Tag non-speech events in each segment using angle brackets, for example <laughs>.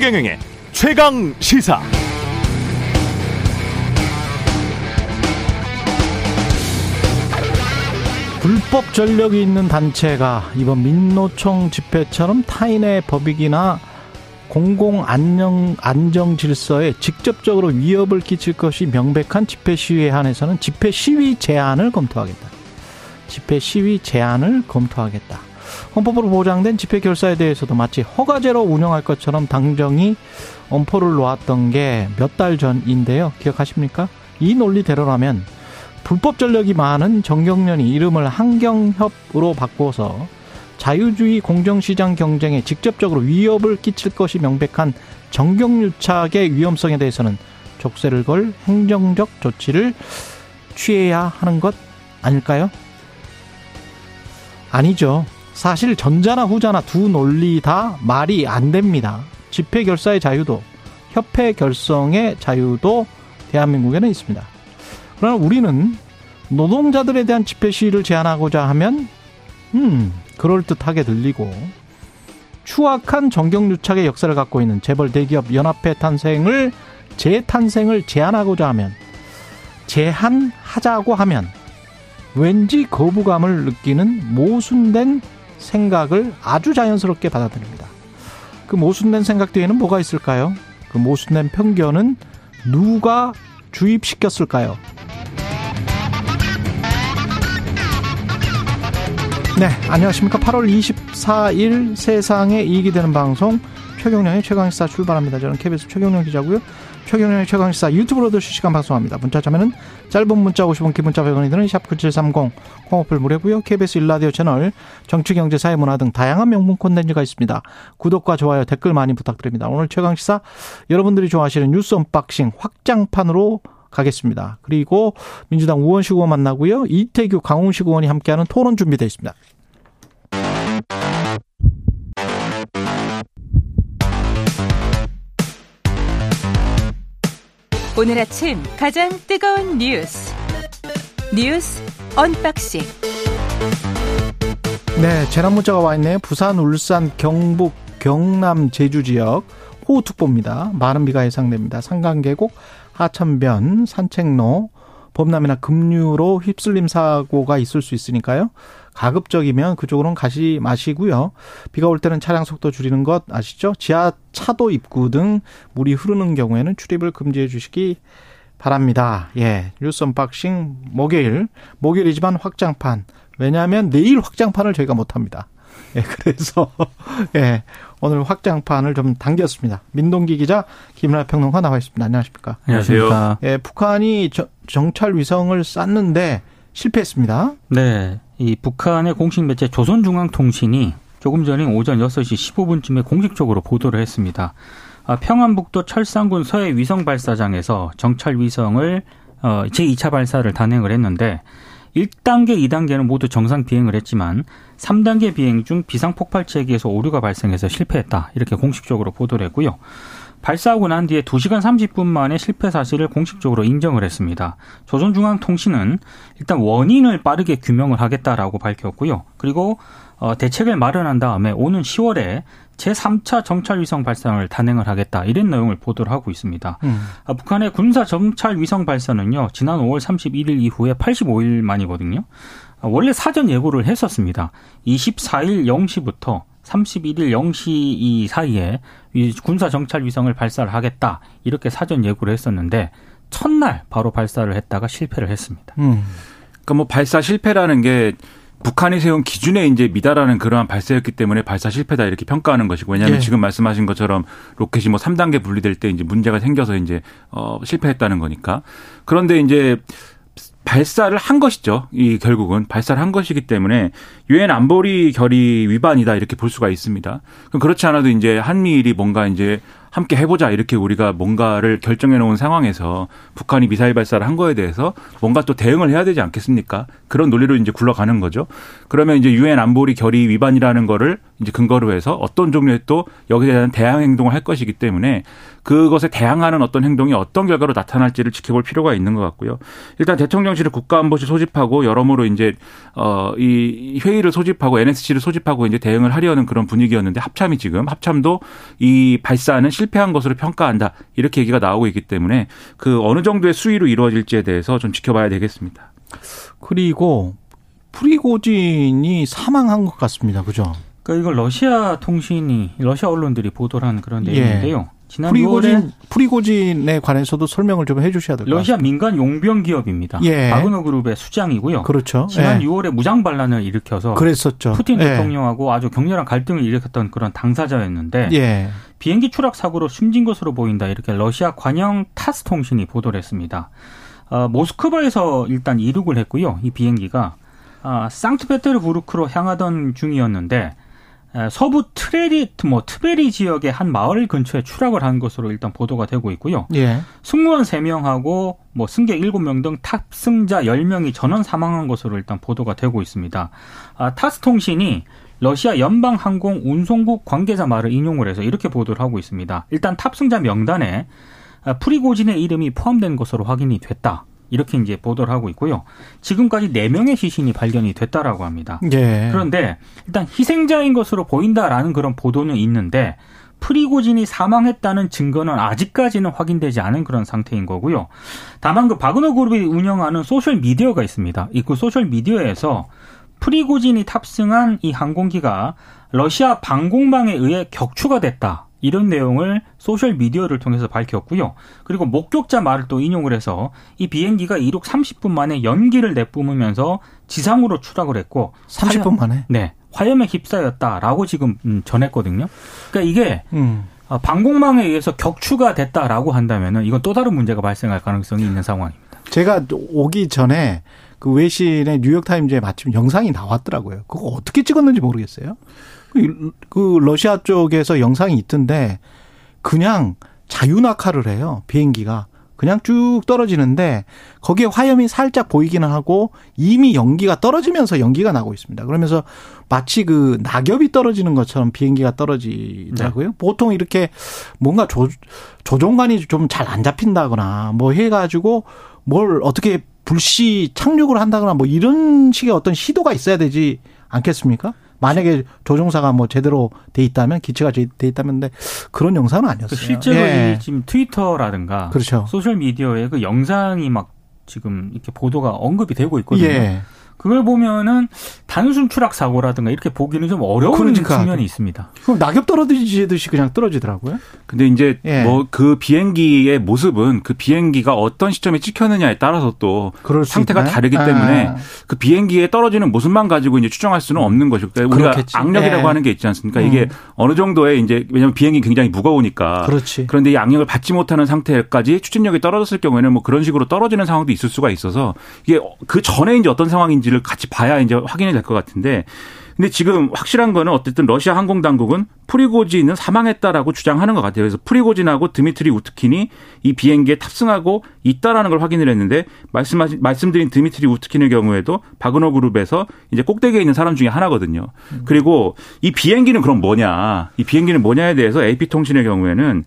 최경영의 최강 시사. 불법 전력이 있는 단체가 이번 민노총 집회처럼 타인의 법익이나 공공 안녕 안정 질서에 직접적으로 위협을 끼칠 것이 명백한 집회 시위에 한해서는 집회 시위 제한을 검토하겠다. 집회 시위 제한을 검토하겠다. 헌법으로 보장된 집회 결사에 대해서도 마치 허가제로 운영할 것처럼 당정이 엄포를 놓았던 게 몇 달 전인데요. 기억하십니까? 이 논리대로라면 불법 전력이 많은 정경련이 이름을 한경협으로 바꿔서 자유주의 공정시장 경쟁에 직접적으로 위협을 끼칠 것이 명백한 정경유착의 위험성에 대해서는 족쇄를 걸 행정적 조치를 취해야 하는 것 아닐까요? 아니죠. 사실 전자나 후자나 두 논리 다 말이 안 됩니다. 집회 결사의 자유도 협회 결성의 자유도 대한민국에는 있습니다. 그러나 우리는 노동자들에 대한 집회 시위를 제한하고자 하면 음 그럴듯하게 들리고 추악한 정경유착의 역사를 갖고 있는 재벌 대기업 연합회 탄생을 재탄생을 제한하고자 하면 제한하자고 하면 왠지 거부감을 느끼는 모순된 생각을 아주 자연스럽게 받아들입니다. 그 모순된 생각 뒤에는 뭐가 있을까요? 그 모순된 편견은 누가 주입시켰을까요? 네, 안녕하십니까. 8월 24일 세상에 이익이 되는 방송 최경령의 최강시사 출발합니다. 저는 KBS 최경령 기자고요. 최경영의 최강시사 유튜브로도 실시간 방송합니다. 문자 참여는 짧은 문자 50원, 긴 문자 100원이 드는 샵9730 콩어플 무료고요. KBS 1라디오 채널 정치, 경제, 사회, 문화 등 다양한 명품 콘텐츠가 있습니다. 구독과 좋아요, 댓글 많이 부탁드립니다. 오늘 최강시사 여러분들이 좋아하시는 뉴스 언박싱 확장판으로 가겠습니다. 그리고 민주당 우원식 의원 만나고요. 이태규, 강훈식 의원이 함께하는 토론 준비되어 있습니다. 오늘 아침 가장 뜨거운 뉴스 뉴스 언박싱 네, 재난 문자가 와 있네요. 부산, 울산, 경북, 경남, 제주 지역 호우특보입니다. 많은 비가 예상됩니다. 산간 계곡, 하천변, 산책로, 범람이나 급류로 휩쓸림 사고가 있을 수 있으니까요. 가급적이면 그쪽으로는 가지 마시고요. 비가 올 때는 차량 속도 줄이는 것 아시죠? 지하 차도 입구 등 물이 흐르는 경우에는 출입을 금지해 주시기 바랍니다. 예. 뉴스 언박싱 목요일, 목요일이지만 확장판. 왜냐하면 내일 확장판을 저희가 못합니다. 예, 그래서, <laughs> 예, 오늘 확장판을 좀 당겼습니다. 민동기 기자, 김민하 평론가 나와 있습니다. 안녕하십니까? 안녕하세요. 예, 북한이 정찰 위성을 쐈는데 실패했습니다. 네. 이 북한의 공식 매체 조선중앙통신이 조금 전인 오전 6시 15분쯤에 공식적으로 보도를 했습니다. 아, 평안북도 철산군 서해 위성 발사장에서 정찰 위성을 어, 제2차 발사를 단행을 했는데 1단계, 2단계는 모두 정상 비행을 했지만 3단계 비행 중 비상 폭발 체계에서 오류가 발생해서 실패했다. 이렇게 공식적으로 보도를 했고요. 발사하고 난 뒤에 2시간 30분 만에 실패 사실을 공식적으로 인정을 했습니다. 조선중앙통신은 일단 원인을 빠르게 규명을 하겠다라고 밝혔고요. 그리고 어, 대책을 마련한 다음에 오는 10월에 제3차 정찰 위성 발사를 단행을 하겠다 이런 내용을 보도를 하고 있습니다. 음. 아, 북한의 군사 정찰 위성 발사는요 지난 5월 31일 이후에 85일 만이거든요. 아, 원래 사전 예고를 했었습니다. 24일 0시부터 31일 0시 이 사이에 군사 정찰 위성을 발사를 하겠다 이렇게 사전 예고를 했었는데 첫날 바로 발사를 했다가 실패를 했습니다. 음. 그러니까 뭐 발사 실패라는 게 북한이 세운 기준에 이제 미달하는 그러한 발사였기 때문에 발사 실패다 이렇게 평가하는 것이고 왜냐하면 예. 지금 말씀하신 것처럼 로켓이 뭐 3단계 분리될 때 이제 문제가 생겨서 이제 어 실패했다는 거니까 그런데 이제 발사를 한 것이죠. 이 결국은 발사를 한 것이기 때문에 유엔 안보리 결의 위반이다 이렇게 볼 수가 있습니다. 그럼 그렇지 않아도 이제 한미일이 뭔가 이제 함께 해보자 이렇게 우리가 뭔가를 결정해 놓은 상황에서 북한이 미사일 발사를 한 거에 대해서 뭔가 또 대응을 해야 되지 않겠습니까? 그런 논리로 이제 굴러가는 거죠. 그러면 이제 유엔 안보리 결의 위반이라는 거를 이제 근거로 해서 어떤 종류의 또 여기에 대한 대항 행동을 할 것이기 때문에 그것에 대항하는 어떤 행동이 어떤 결과로 나타날지를 지켜볼 필요가 있는 것 같고요. 일단 대통령실을 국가안보실 소집하고 여러모로 이제 어이 회의를 소집하고 NSC를 소집하고 이제 대응을 하려는 그런 분위기였는데 합참이 지금 합참도 이 발사는 실패한 것으로 평가한다 이렇게 얘기가 나오고 있기 때문에 그 어느 정도의 수위로 이루어질지에 대해서 좀 지켜봐야 되겠습니다. 그리고 프리고진이 사망한 것 같습니다. 그죠? 그러니까 이걸 러시아 통신이 러시아 언론들이 보도를 한 그런 예. 내용인데요. 지난 6월에 프리고진 프리고진에 관해서도 설명을 좀 해주셔야 될 것 같습니다. 러시아 민간 용병 기업입니다. 예. 바그너 그룹의 수장이고요. 그렇죠. 지난 예. 6월에 무장 반란을 일으켜서 그랬었죠. 푸틴 예. 대통령하고 아주 격렬한 갈등을 일으켰던 그런 당사자였는데 예. 비행기 추락 사고로 숨진 것으로 보인다 이렇게 러시아 관영 타스 통신이 보도를 했습니다. 어, 모스크바에서 일단 이륙을 했고요. 이 비행기가 아, 상트페테르부르크로 향하던 중이었는데 에, 서부 트레리 뭐 트베리 지역의 한 마을 근처에 추락을 한 것으로 일단 보도가 되고 있고요. 예. 승무원 3명하고 뭐 승객 7명 등 탑승자 10명이 전원 사망한 것으로 일단 보도가 되고 있습니다. 아, 타스 통신이 러시아 연방항공 운송국 관계자 말을 인용을 해서 이렇게 보도를 하고 있습니다. 일단 탑승자 명단에 아, 프리고진의 이름이 포함된 것으로 확인이 됐다. 이렇게 이제 보도를 하고 있고요. 지금까지 4명의 시신이 발견이 됐다라고 합니다. 예. 그런데 일단 희생자인 것으로 보인다라는 그런 보도는 있는데 프리고진이 사망했다는 증거는 아직까지는 확인되지 않은 그런 상태인 거고요. 다만 그 바그너 그룹이 운영하는 소셜 미디어가 있습니다. 이 그 소셜 미디어에서 프리고진이 탑승한 이 항공기가 러시아 방공망에 의해 격추가 됐다. 이런 내용을 소셜 미디어를 통해서 밝혔고요. 그리고 목격자 말을 또 인용을 해서 이 비행기가 이륙 30분 만에 연기를 내뿜으면서 지상으로 추락을 했고 30분 만에. 네. 화염에 휩싸였다라고 지금 음, 전했거든요. 그러니까 이게 음. 아, 방공망에 의해서 격추가 됐다라고 한다면은 이건 또 다른 문제가 발생할 가능성이 있는 상황입니다. 제가 오기 전에 그 외신의 뉴욕타임즈에 마침 영상이 나왔더라고요. 그거 어떻게 찍었는지 모르겠어요. 그, 그 러시아 쪽에서 영상이 있던데 그냥 자유낙하를 해요. 비행기가. 그냥 쭉 떨어지는데 거기에 화염이 살짝 보이기는 하고 이미 연기가 떨어지면서 연기가 나고 있습니다. 그러면서 마치 그 낙엽이 떨어지는 것처럼 비행기가 떨어지더라고요. 네. 보통 이렇게 뭔가 조, 조종관이 좀 잘 안 잡힌다거나 뭐 해가지고 뭘 어떻게 불시 착륙을 한다거나 뭐 이런 식의 어떤 시도가 있어야 되지 않겠습니까? 만약에 조종사가 뭐 제대로 돼 있다면 기체가 돼 있다면 근데 그런 영상은 그 아니었어요. 실제로 예. 이 지금 트위터라든가 그렇죠. 소셜 미디어에 그 영상이 막 지금 이렇게 보도가 언급이 되고 있거든요. 예. 그걸 보면은 단순 추락 사고라든가 이렇게 보기는 좀 어려운 그러니까. 측면이 있습니다. 그럼 낙엽 떨어지듯이 그냥 떨어지더라고요. 근데 이제 예. 뭐그 비행기의 모습은 그 비행기가 어떤 시점에 찍혔느냐에 따라서 또 상태가 있나요? 다르기 때문에 아. 그 비행기에 떨어지는 모습만 가지고 이제 추정할 수는 없는 것이고 그러니까 우리가 그렇겠지. 악력이라고 예. 하는 게 있지 않습니까? 이게 어느 정도의 이제 왜냐하면 비행기 굉장히 무거우니까 그렇지. 그런데 이 악력을 받지 못하는 상태까지 추진력이 떨어졌을 경우에는 뭐 그런 식으로 떨어지는 상황도 있을 수가 있어서 이게 그 전에 이제 어떤 상황인지 를 같이 봐야 이제 확인이 될 것 같은데 근데 지금 확실한 거는 어쨌든 러시아 항공 당국은 프리고진은 사망했다라고 주장하는 것 같아요. 그래서 프리고진하고 드미트리 우트킨이 이 비행기에 탑승하고 있다라는 걸 확인을 했는데 말씀하신 말씀드린 드미트리 우트킨의 경우에도 바그너 그룹에서 이제 꼭대기에 있는 사람 중에 하나거든요. 그리고 이 비행기는 그럼 뭐냐? 이 비행기는 뭐냐에 대해서 AP 통신의 경우에는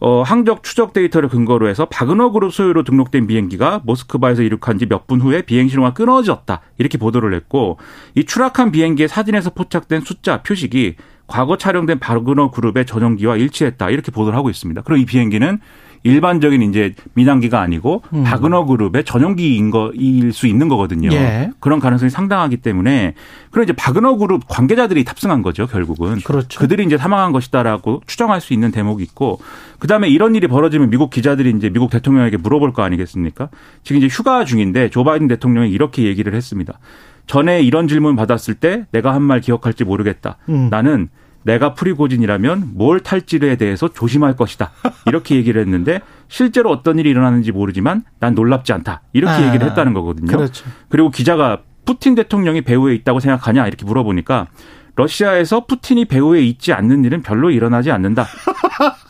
어, 항적 추적 데이터를 근거로 해서 바그너 그룹 소유로 등록된 비행기가 모스크바에서 이륙한 지 몇 분 후에 비행 신호가 끊어졌다. 이렇게 보도를 했고 이 추락한 비행기의 사진에서 포착된 숫자 표식이 과거 촬영된 바그너 그룹의 전용기와 일치했다. 이렇게 보도를 하고 있습니다. 그럼 이 비행기는 일반적인 이제 민항기가 아니고 음. 바그너 그룹의 전용기인 거일 수 있는 거거든요. 예. 그런 가능성이 상당하기 때문에 그런 이제 바그너 그룹 관계자들이 탑승한 거죠, 결국은. 그렇죠. 그들이 이제 사망한 것이다라고 추정할 수 있는 대목이 있고 그다음에 이런 일이 벌어지면 미국 기자들이 이제 미국 대통령에게 물어볼 거 아니겠습니까? 지금 이제 휴가 중인데 조 바이든 대통령이 이렇게 얘기를 했습니다. 전에 이런 질문 받았을 때 내가 한 말 기억할지 모르겠다. 음. 나는 내가 프리고진이라면 뭘 탈지에 대해서 조심할 것이다. 이렇게 얘기를 했는데 실제로 어떤 일이 일어나는지 모르지만 난 놀랍지 않다. 이렇게 아, 얘기를 했다는 거거든요. 그렇죠. 그리고 기자가 푸틴 대통령이 배후에 있다고 생각하냐 이렇게 물어보니까 러시아에서 푸틴이 배후에 있지 않는 일은 별로 일어나지 않는다.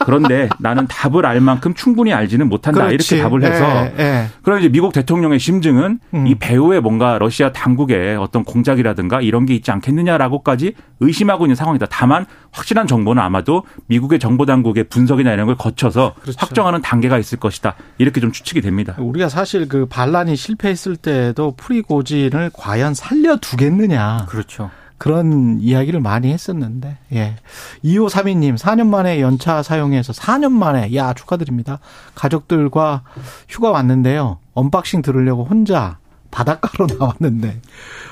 그런데 나는 답을 알 만큼 충분히 알지는 못한다. 그렇지. 이렇게 답을 해서 예, 예. 그럼 이제 미국 대통령의 심증은 음. 이 배후에 뭔가 러시아 당국의 어떤 공작이라든가 이런 게 있지 않겠느냐라고까지 의심하고 있는 상황이다. 다만 확실한 정보는 아마도 미국의 정보 당국의 분석이나 이런 걸 거쳐서 그렇죠. 확정하는 단계가 있을 것이다. 이렇게 좀 추측이 됩니다. 우리가 사실 그 반란이 실패했을 때도 프리고진을 과연 살려두겠느냐. 그렇죠. 그런 이야기를 많이 했었는데, 예. 2532님, 4년 만에 연차 사용해서 4년 만에, 야, 축하드립니다. 가족들과 휴가 왔는데요. 언박싱 들으려고 혼자 바닷가로 <laughs> 나왔는데,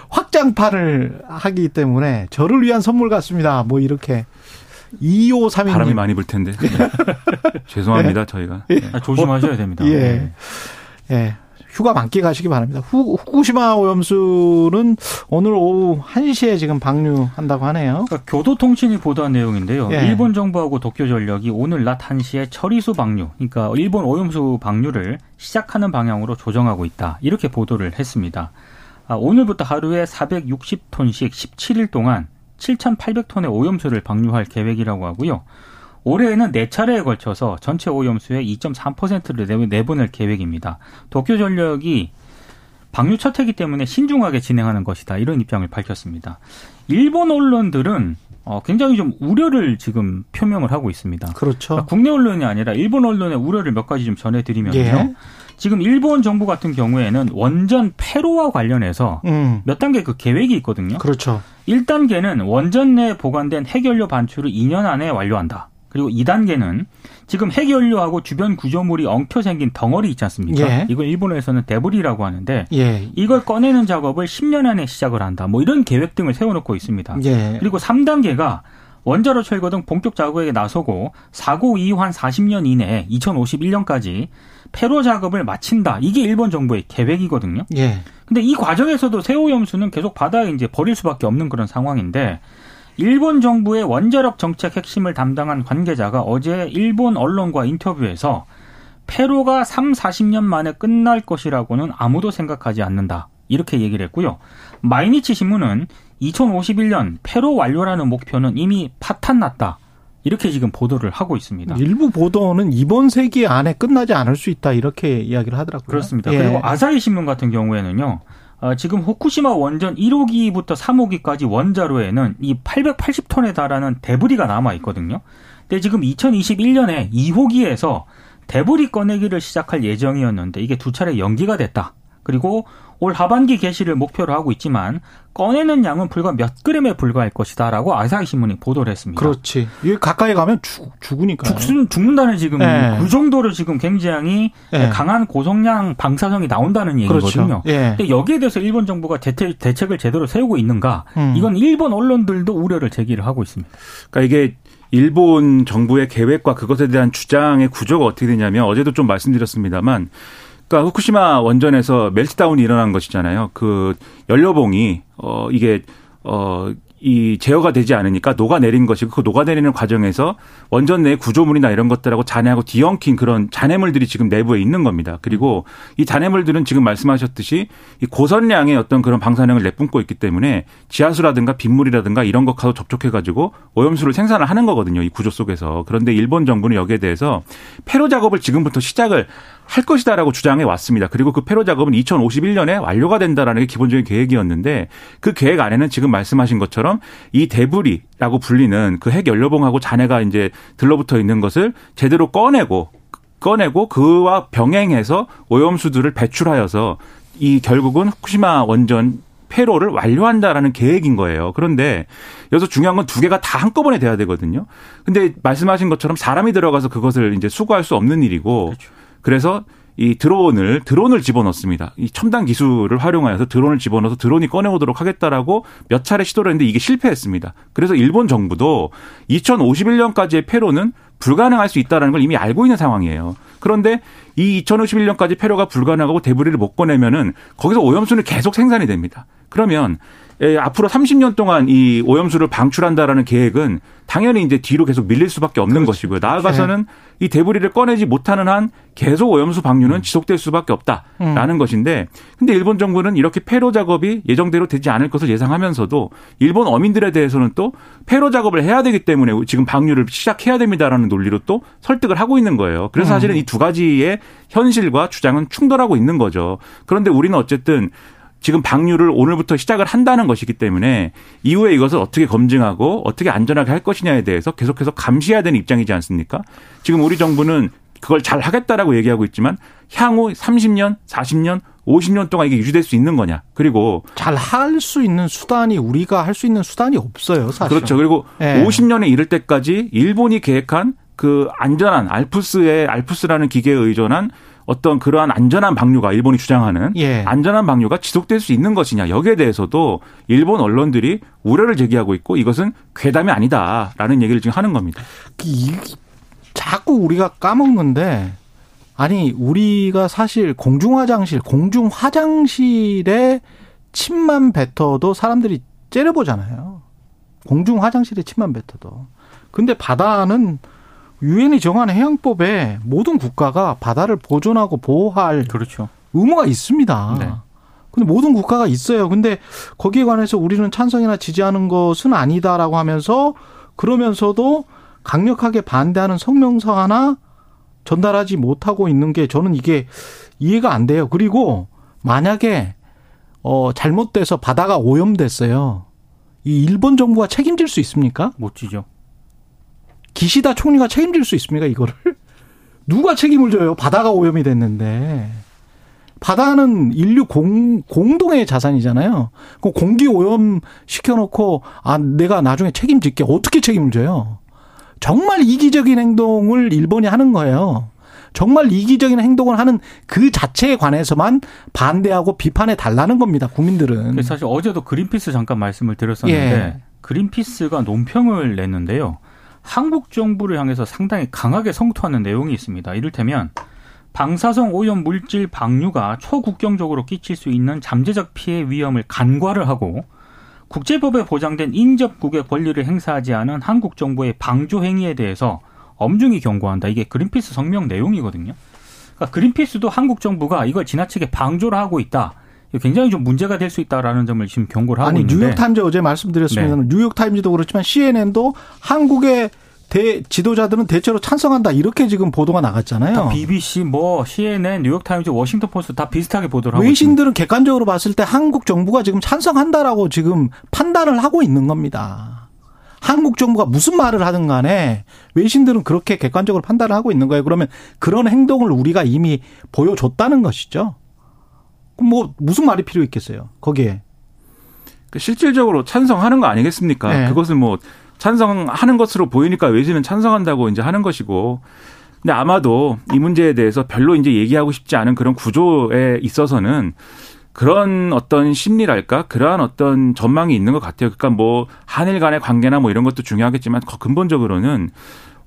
확장판을 하기 때문에 저를 위한 선물 같습니다. 뭐 이렇게. 2532님. 바람이 많이 불 텐데. <laughs> 네. 죄송합니다, 예. 저희가. 예. 아, 조심하셔야 됩니다. 예. 네. 예. 휴가 만끽 하시기 바랍니다. 후, 후쿠시마 오염수는 오늘 오후 1시에 지금 방류한다고 하네요. 그러니까 교도통신이 보도한 내용인데요. 예. 일본 정부하고 도쿄전력이 오늘 낮 1시에 처리수 방류, 그러니까 일본 오염수 방류를 시작하는 방향으로 조정하고 있다. 이렇게 보도를 했습니다. 아, 오늘부터 하루에 460톤씩 17일 동안 7,800톤의 오염수를 방류할 계획이라고 하고요. 올해에는 네 차례에 걸쳐서 전체 오염수의 2.3%를 내보낼 계획입니다. 도쿄전력이 방류 첫 해기 때문에 신중하게 진행하는 것이다. 이런 입장을 밝혔습니다. 일본 언론들은 어, 굉장히 좀 우려를 지금 표명을 하고 있습니다. 그렇죠. 그러니까 국내 언론이 아니라 일본 언론의 우려를 몇 가지 좀 전해드리면요. 예. 지금 일본 정부 같은 경우에는 원전 폐로와 관련해서 음. 몇 단계 그 계획이 있거든요. 그렇죠. 1단계는 원전 내에 보관된 핵연료 반출을 2년 안에 완료한다. 그리고 2단계는 지금 핵연료하고 주변 구조물이 엉켜 생긴 덩어리 있지 않습니까? 예. 이걸 일본에서는 데브리라고 하는데 예. 이걸 꺼내는 작업을 10년 안에 시작을 한다. 뭐 이런 계획 등을 세워놓고 있습니다. 예. 그리고 3단계가 원자로 철거 등 본격 작업에 나서고 사고 이후 한 40년 이내에 2051년까지 폐로 작업을 마친다. 이게 일본 정부의 계획이거든요. 예. 근데 이 과정에서도 새오염수는 계속 바다에 이제 버릴 수밖에 없는 그런 상황인데 일본 정부의 원자력 정책 핵심을 담당한 관계자가 어제 일본 언론과 인터뷰에서 폐로가 3, 40년 만에 끝날 것이라고는 아무도 생각하지 않는다. 이렇게 얘기를 했고요. 마이니치 신문은 2051년 폐로 완료라는 목표는 이미 파탄났다. 이렇게 지금 보도를 하고 있습니다. 일부 보도는 이번 세기 안에 끝나지 않을 수 있다 이렇게 이야기를 하더라고요. 그렇습니다. 예. 그리고 아사히 신문 같은 경우에는요. 어, 지금 후쿠시마 원전 1호기부터 3호기까지 원자로에는 이 880톤에 달하는 데브리가 남아 있거든요. 근데 지금 2021년에 2호기에서 데브리 꺼내기를 시작할 예정이었는데 이게 두 차례 연기가 됐다. 그리고 올 하반기 개시를 목표로 하고 있지만 꺼내는 양은 불과 몇 그램에 불과할 것이다라고 아사히 신문이 보도를 했습니다. 그렇지. 이게 가까이 가면 죽, 죽으니까. 죽, 죽는다는 지금 네. 그 정도로 지금 굉장히 네. 강한 고성량 방사성이 나온다는 얘기거든요. 그렇죠. 네. 근데 여기에 대해서 일본 정부가 대책, 대책을 제대로 세우고 있는가? 음. 이건 일본 언론들도 우려를 제기를 하고 있습니다. 그러니까 이게 일본 정부의 계획과 그것에 대한 주장의 구조가 어떻게 되냐면 어제도 좀 말씀드렸습니다만 그러니까 후쿠시마 원전에서 멜트다운이 일어난 것이잖아요. 그 연료봉이 어 이게 어 이 제어가 되지 않으니까 녹아내린 것이고 그 녹아내리는 과정에서 원전 내 구조물이나 이런 것들하고 잔해하고 뒤엉킨 그런 잔해물들이 지금 내부에 있는 겁니다. 그리고 이 잔해물들은 지금 말씀하셨듯이 이 고선량의 어떤 그런 방사능을 내뿜고 있기 때문에 지하수라든가 빗물이라든가 이런 것하고 접촉해 가지고 오염수를 생산을 하는 거거든요. 이 구조 속에서. 그런데 일본 정부는 여기에 대해서 폐로 작업을 지금부터 시작을 할 것이다라고 주장해 왔습니다. 그리고 그 폐로 작업은 2051년에 완료가 된다라는 게 기본적인 계획이었는데 그 계획 안에는 지금 말씀하신 것처럼 이 데브리라고 불리는 그 핵 연료봉하고 잔해가 이제 들러붙어 있는 것을 제대로 꺼내고 꺼내고 그와 병행해서 오염수들을 배출하여서 이 결국은 후쿠시마 원전 폐로를 완료한다라는 계획인 거예요. 그런데 여기서 중요한 건 두 개가 다 한꺼번에 돼야 되거든요. 근데 말씀하신 것처럼 사람이 들어가서 그것을 이제 수거할 수 없는 일이고 그렇죠. 그래서 이 드론을 드론을 집어넣습니다. 이 첨단 기술을 활용하여서 드론을 집어넣어서 드론이 꺼내오도록 하겠다라고 몇 차례 시도를 했는데 이게 실패했습니다. 그래서 일본 정부도 2051년까지의 폐로는 불가능할 수 있다는 걸 이미 알고 있는 상황이에요. 그런데 이 2051년까지 폐로가 불가능하고 데브리를 못 꺼내면은 거기서 오염수는 계속 생산이 됩니다. 그러면 예, 앞으로 30년 동안 이 오염수를 방출한다라는 계획은 당연히 이제 뒤로 계속 밀릴 수밖에 없는 그렇지. 것이고요. 나아가서는 네. 이 데브리를 꺼내지 못하는 한 계속 오염수 방류는 음. 지속될 수밖에 없다라는 음. 것인데 근데 일본 정부는 이렇게 폐로 작업이 예정대로 되지 않을 것을 예상하면서도 일본 어민들에 대해서는 또 폐로 작업을 해야 되기 때문에 지금 방류를 시작해야 됩니다라는 논리로 또 설득을 하고 있는 거예요. 그래서 음. 사실은 이두 가지의 현실과 주장은 충돌하고 있는 거죠. 그런데 우리는 어쨌든 지금 방류를 오늘부터 시작을 한다는 것이기 때문에 이후에 이것을 어떻게 검증하고 어떻게 안전하게 할 것이냐에 대해서 계속해서 감시해야 되는 입장이지 않습니까? 지금 우리 정부는 그걸 잘 하겠다라고 얘기하고 있지만 향후 30년, 40년, 50년 동안 이게 유지될 수 있는 거냐. 그리고 잘 할 수 있는 수단이 우리가 할 수 있는 수단이 없어요, 사실. 그렇죠. 그리고 네. 50년에 이를 때까지 일본이 계획한 그 안전한 알프스의 알프스라는 기계에 의존한 어떤 그러한 안전한 방류가 일본이 주장하는 예. 안전한 방류가 지속될 수 있는 것이냐 여기에 대해서도 일본 언론들이 우려를 제기하고 있고 이것은 괴담이 아니다라는 얘기를 지금 하는 겁니다. 이, 자꾸 우리가 까먹는데 아니 우리가 사실 공중 화장실 공중 화장실에 침만 뱉어도 사람들이 째려보잖아요. 공중 화장실에 침만 뱉어도. 근데 바다는 유엔이 정한 해양법에 모든 국가가 바다를 보존하고 보호할 그렇죠. 의무가 있습니다. 네. 근데 모든 국가가 있어요. 근데 거기에 관해서 우리는 찬성이나 지지하는 것은 아니다라고 하면서 그러면서도 강력하게 반대하는 성명서 하나 전달하지 못하고 있는 게 저는 이게 이해가 안 돼요. 그리고 만약에 어 잘못돼서 바다가 오염됐어요. 이 일본 정부가 책임질 수 있습니까? 못 지죠. 기시다 총리가 책임질 수 있습니까, 이거를? <laughs> 누가 책임을 져요? 바다가 오염이 됐는데. 바다는 인류 공, 공동의 자산이잖아요. 그 공기 오염 시켜놓고, 아, 내가 나중에 책임질게. 어떻게 책임을 져요? 정말 이기적인 행동을 일본이 하는 거예요. 정말 이기적인 행동을 하는 그 자체에 관해서만 반대하고 비판해 달라는 겁니다. 국민들은. 사실 어제도 그린피스 잠깐 말씀을 드렸었는데 예. 그린피스가 논평을 냈는데요. 한국 정부를 향해서 상당히 강하게 성토하는 내용이 있습니다. 이를테면 방사성 오염 물질 방류가 초국경적으로 끼칠 수 있는 잠재적 피해 위험을 간과를 하고 국제법에 보장된 인접국의 권리를 행사하지 않은 한국 정부의 방조 행위에 대해서 엄중히 경고한다. 이게 그린피스 성명 내용이거든요. 그러니까 그린피스도 한국 정부가 이걸 지나치게 방조를 하고 있다. 굉장히 좀 문제가 될 수 있다라는 점을 지금 경고를 하고 아니, 있는데. 뉴욕타임즈 어제 말씀드렸습니다. 네. 뉴욕타임즈도 그렇지만 CNN도 한국의 대 지도자들은 대체로 찬성한다 이렇게 지금 보도가 나갔잖아요. BBC, 뭐 CNN, 뉴욕타임즈, 워싱턴 포스트 다 비슷하게 보도를 하고 외신들은 있습니다. 객관적으로 봤을 때 한국 정부가 지금 찬성한다라고 지금 판단을 하고 있는 겁니다. 한국 정부가 무슨 말을 하든 간에 외신들은 그렇게 객관적으로 판단을 하고 있는 거예요. 그러면 그런 행동을 우리가 이미 보여줬다는 것이죠. 그럼 뭐 무슨 말이 필요 있겠어요? 거기에. 그 실질적으로 찬성하는 거 아니겠습니까? 네. 그것을 뭐 찬성하는 것으로 보이니까 외신은 찬성한다고 이제 하는 것이고 근데 아마도 이 문제에 대해서 별로 이제 얘기하고 싶지 않은 그런 구조에 있어서는 그런 어떤 심리랄까 그러한 어떤 전망이 있는 것 같아요. 그러니까 뭐 한일 간의 관계나 뭐 이런 것도 중요하겠지만 근본적으로는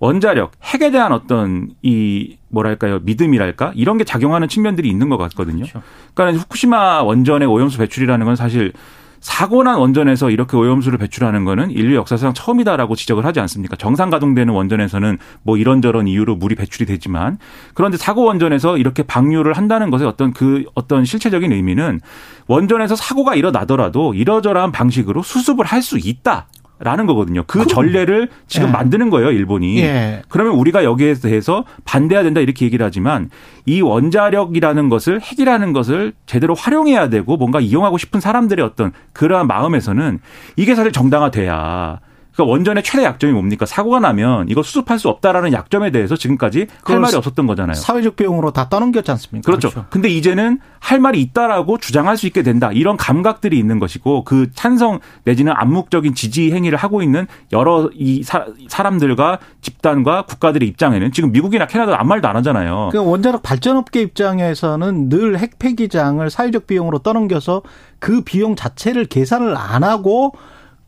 원자력 핵에 대한 어떤 이 뭐랄까요 믿음이랄까 이런 게 작용하는 측면들이 있는 것 같거든요. 그렇죠. 그러니까 후쿠시마 원전의 오염수 배출이라는 건 사실 사고 난 원전에서 이렇게 오염수를 배출하는 거는 인류 역사상 처음이다라고 지적을 하지 않습니까? 정상 가동되는 원전에서는 뭐 이런저런 이유로 물이 배출이 되지만 그런데 사고 원전에서 이렇게 방류를 한다는 것의 어떤 그 어떤 실체적인 의미는 원전에서 사고가 일어나더라도 이러저러한 방식으로 수습을 할 수 있다. 라는 거거든요. 그 그럼. 전례를 지금 예. 만드는 거예요, 일본이. 예. 그러면 우리가 여기에 대해서 반대해야 된다 이렇게 얘기를 하지만 이 원자력이라는 것을 핵이라는 것을 제대로 활용해야 되고 뭔가 이용하고 싶은 사람들의 어떤 그러한 마음에서는 이게 사실 정당화돼야 그러니까 원전의 최대 약점이 뭡니까? 사고가 나면 이거 수습할 수 없다라는 약점에 대해서 지금까지 할 말이 없었던 거잖아요. 사회적 비용으로 다 떠넘겼지 않습니까? 그렇죠. 그렇죠. 근데 이제는 할 말이 있다라고 주장할 수 있게 된다. 이런 감각들이 있는 것이고 그 찬성 내지는 암묵적인 지지 행위를 하고 있는 여러 이 사, 람들과 집단과 국가들의 입장에는 지금 미국이나 캐나다 아무 말도 안 하잖아요. 그 원자력 발전업계 입장에서는 늘 핵폐기장을 사회적 비용으로 떠넘겨서 그 비용 자체를 계산을 안 하고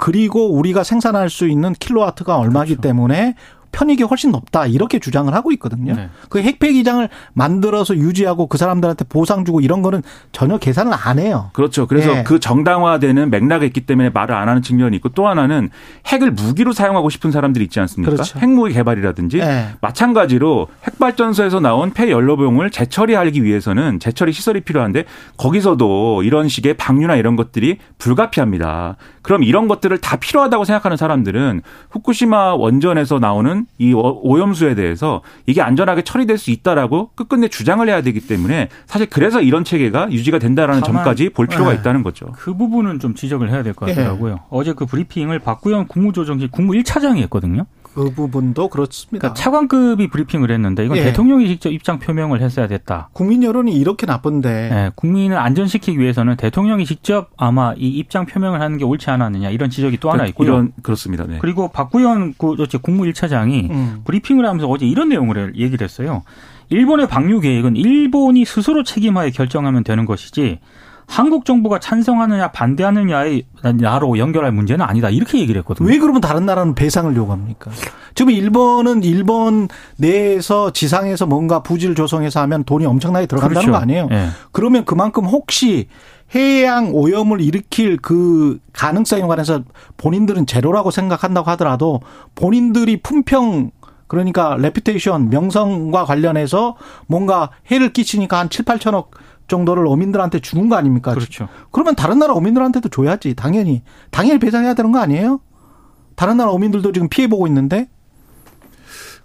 그리고 우리가 생산할 수 있는 킬로와트가 얼마기 그렇죠. 때문에 편익이 훨씬 높다 이렇게 주장을 하고 있거든요. 네. 그 핵폐 기장을 만들어서 유지하고 그 사람들한테 보상 주고 이런 거는 전혀 계산을 안 해요. 그렇죠. 그래서 예. 그 정당화되는 맥락이 있기 때문에 말을 안 하는 측면이 있고 또 하나는 핵을 무기로 사용하고 싶은 사람들이 있지 않습니까? 그렇죠. 핵무기 개발이라든지 예. 마찬가지로 핵발전소에서 나온 폐연료병을 재처리하기 위해서는 재처리 시설이 필요한데 거기서도 이런 식의 방류나 이런 것들이 불가피합니다. 그럼 이런 것들을 다 필요하다고 생각하는 사람들은 후쿠시마 원전에서 나오는 이 오염수에 대해서 이게 안전하게 처리될 수 있다라고 끝끝내 주장을 해야 되기 때문에 사실 그래서 이런 체계가 유지가 된다라는 점까지 볼 필요가 네. 있다는 거죠. 그 부분은 좀 지적을 해야 될것 예. 같더라고요. 어제 그 브리핑을 박구영 국무조정실 국무 1차장이 했거든요. 그 부분도 그렇습니다. 그러니까 차관급이 브리핑을 했는데 이건 예. 대통령이 직접 입장 표명을 했어야 됐다. 국민 여론이 이렇게 나쁜데 예, 국민을 안전시키기 위해서는 대통령이 직접 아마 이 입장 표명을 하는 게 옳지 않았느냐 이런 지적이 또 하나 있고요. 이런 그렇습니다. 네. 그리고 박구현 그 국무 1차장이 음. 브리핑을 하면서 어제 이런 내용을 얘기를 했어요. 일본의 방류 계획은 일본이 스스로 책임하에 결정하면 되는 것이지 한국 정부가 찬성하느냐 반대하느냐의 나로 연결할 문제는 아니다. 이렇게 얘기를 했거든요. 왜 그러면 다른 나라는 배상을 요구합니까? 지금 일본은 일본 내에서 지상에서 뭔가 부지를 조성해서 하면 돈이 엄청나게 들어간다는 그렇죠. 거 아니에요? 예. 그러면 그만큼 혹시 해양 오염을 일으킬 그 가능성에 관해서 본인들은 제로라고 생각한다고 하더라도 본인들이 품평 그러니까 레피테이션 명성과 관련해서 뭔가 해를 끼치니까 한 7, 8천억 정도를 어민들한테 주는 거 아닙니까? 그렇죠. 그러면 다른 나라 어민들한테도 줘야지. 당연히. 당연히 배상해야 되는 거 아니에요? 다른 나라 어민들도 지금 피해 보고 있는데.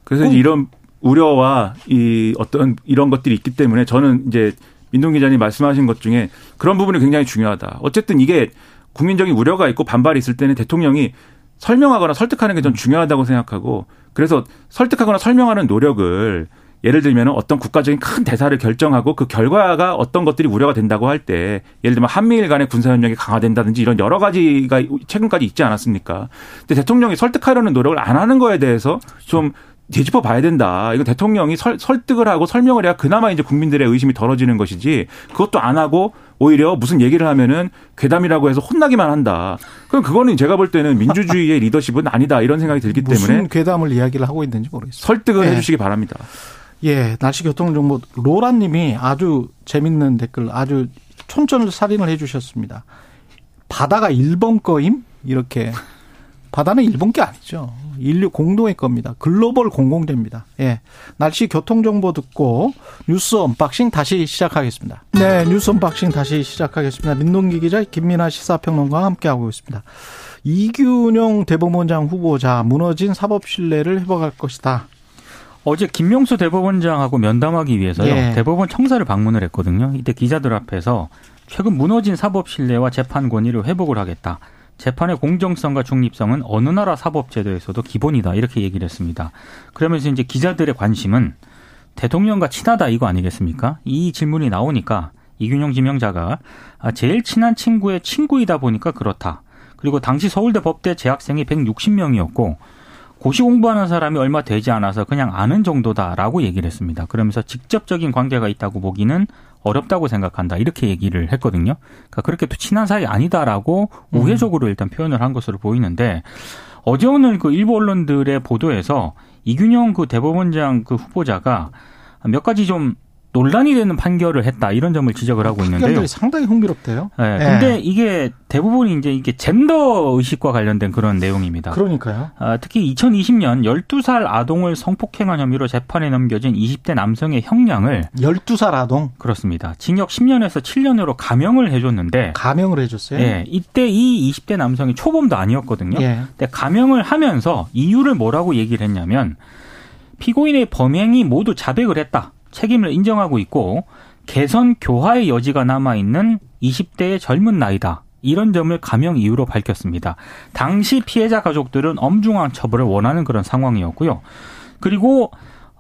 그래서 이제 이런 우려와 이 어떤 이런 것들이 있기 때문에 저는 이제 민동 기자님 말씀하신 것 중에 그런 부분이 굉장히 중요하다. 어쨌든 이게 국민적인 우려가 있고 반발이 있을 때는 대통령이 설명하거나 설득하는 게 전 중요하다고 생각하고 그래서 설득하거나 설명하는 노력을 예를 들면 어떤 국가적인 큰 대사를 결정하고 그 결과가 어떤 것들이 우려가 된다고 할 때 예를 들면 한미일 간의 군사협력이 강화된다든지 이런 여러 가지가 최근까지 있지 않았습니까? 근데 대통령이 설득하려는 노력을 안 하는 거에 대해서 좀 뒤집어 봐야 된다. 이거 대통령이 설, 설득을 하고 설명을 해야 그나마 이제 국민들의 의심이 덜어지는 것이지 그것도 안 하고 오히려 무슨 얘기를 하면은 괴담이라고 해서 혼나기만 한다. 그럼 그거는 제가 볼 때는 민주주의의 <laughs> 리더십은 아니다. 이런 생각이 들기 때문에 무슨 괴담을 이야기를 하고 있는지 모르겠어요. 설득을 네. 해주시기 바랍니다. 예, 날씨 교통 정보 로라님이 아주 재밌는 댓글 아주 촌철 살인을 해주셨습니다. 바다가 일본 거임 이렇게 바다는 일본 게 아니죠. 인류 공동의 겁니다. 글로벌 공공재입니다. 예. 날씨 교통 정보 듣고 뉴스 언박싱 다시 시작하겠습니다. 네, 뉴스 언박싱 다시 시작하겠습니다. 민동기 기자, 김민아 시사평론가와 함께하고 있습니다. 이균용 대법원장 후보자 무너진 사법 신뢰를 회복할 것이다. 어제 김명수 대법원장하고 면담하기 위해서요. 예. 대법원 청사를 방문을 했거든요. 이때 기자들 앞에서 최근 무너진 사법 신뢰와 재판 권위를 회복을 하겠다. 재판의 공정성과 중립성은 어느 나라 사법 제도에서도 기본이다. 이렇게 얘기를 했습니다. 그러면서 이제 기자들의 관심은 대통령과 친하다 이거 아니겠습니까? 이 질문이 나오니까 이균용 지명자가 아, 제일 친한 친구의 친구이다 보니까 그렇다. 그리고 당시 서울대 법대 재학생이 160명이었고 고시 공부하는 사람이 얼마 되지 않아서 그냥 아는 정도다라고 얘기를 했습니다. 그러면서 직접적인 관계가 있다고 보기는 어렵다고 생각한다. 이렇게 얘기를 했거든요. 그러니까 그렇게 또 친한 사이 아니다라고 우회적으로 일단 표현을 한 것으로 보이는데 어제 오늘 그 일부 언론들의 보도에서 이균영 그 대법원장 그 후보자가 몇 가지 좀 논란이 되는 판결을 했다 이런 점을 지적을 하고 있는데요. 판결들이 상당히 흥미롭대요. 네, 예. 근데 이게 대부분이 이제 이게 젠더 의식과 관련된 그런 내용입니다. 그러니까요. 아, 특히 2020년 12살 아동을 성폭행한 혐의로 재판에 넘겨진 20대 남성의 형량을 12살 아동 그렇습니다. 징역 10년에서 7년으로 감형을 해줬는데 감형을 해줬어요. 예, 이때 이 20대 남성이 초범도 아니었거든요. 예. 근데 감형을 하면서 이유를 뭐라고 얘기를 했냐면 피고인의 범행이 모두 자백을 했다. 책임을 인정하고 있고 개선 교화의 여지가 남아 있는 20대의 젊은 나이다. 이런 점을 감형 이유로 밝혔습니다. 당시 피해자 가족들은 엄중한 처벌을 원하는 그런 상황이었고요. 그리고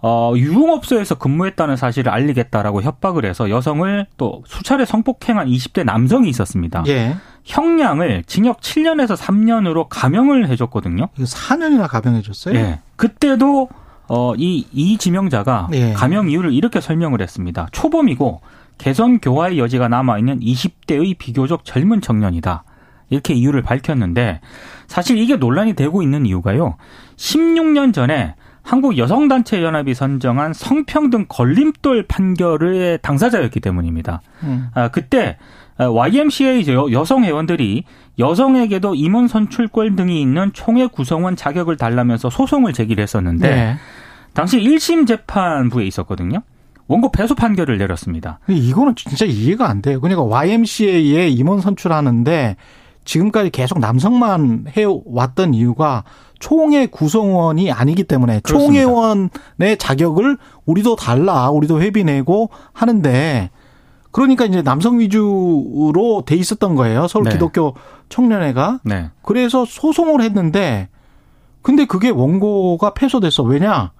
어, 유흥업소에서 근무했다는 사실을 알리겠다라고 협박을 해서 여성을 또 수차례 성폭행한 20대 남성이 있었습니다. 예. 형량을 징역 7년에서 3년으로 감형을 해줬거든요. 이거 4년이나 감형해줬어요. 예. 그때도 어, 이, 이 지명자가 예. 감형 이유를 이렇게 설명을 했습니다. 초범이고 개선 교화의 여지가 남아있는 20대의 비교적 젊은 청년이다. 이렇게 이유를 밝혔는데 사실 이게 논란이 되고 있는 이유가요. 16년 전에 한국 여성단체 연합이 선정한 성평등 걸림돌 판결의 당사자였기 때문입니다. 음. 아, 그때 YMCA 여성 회원들이 여성에게도 임원 선출권 등이 있는 총회 구성원 자격을 달라면서 소송을 제기를 했었는데 네. 당시 1심 재판부에 있었거든요. 원고 패소 판결을 내렸습니다. 이거는 진짜 이해가 안 돼요. 그러니까 YMCA에 임원 선출하는데 지금까지 계속 남성만 해왔던 이유가 총회 구성원이 아니기 때문에 그렇습니다. 총회원의 자격을 우리도 달라, 우리도 회비 내고 하는데 그러니까 이제 남성 위주로 돼 있었던 거예요. 서울 네. 기독교 청년회가. 네. 그래서 소송을 했는데 근데 그게 원고가 패소됐어. 왜냐?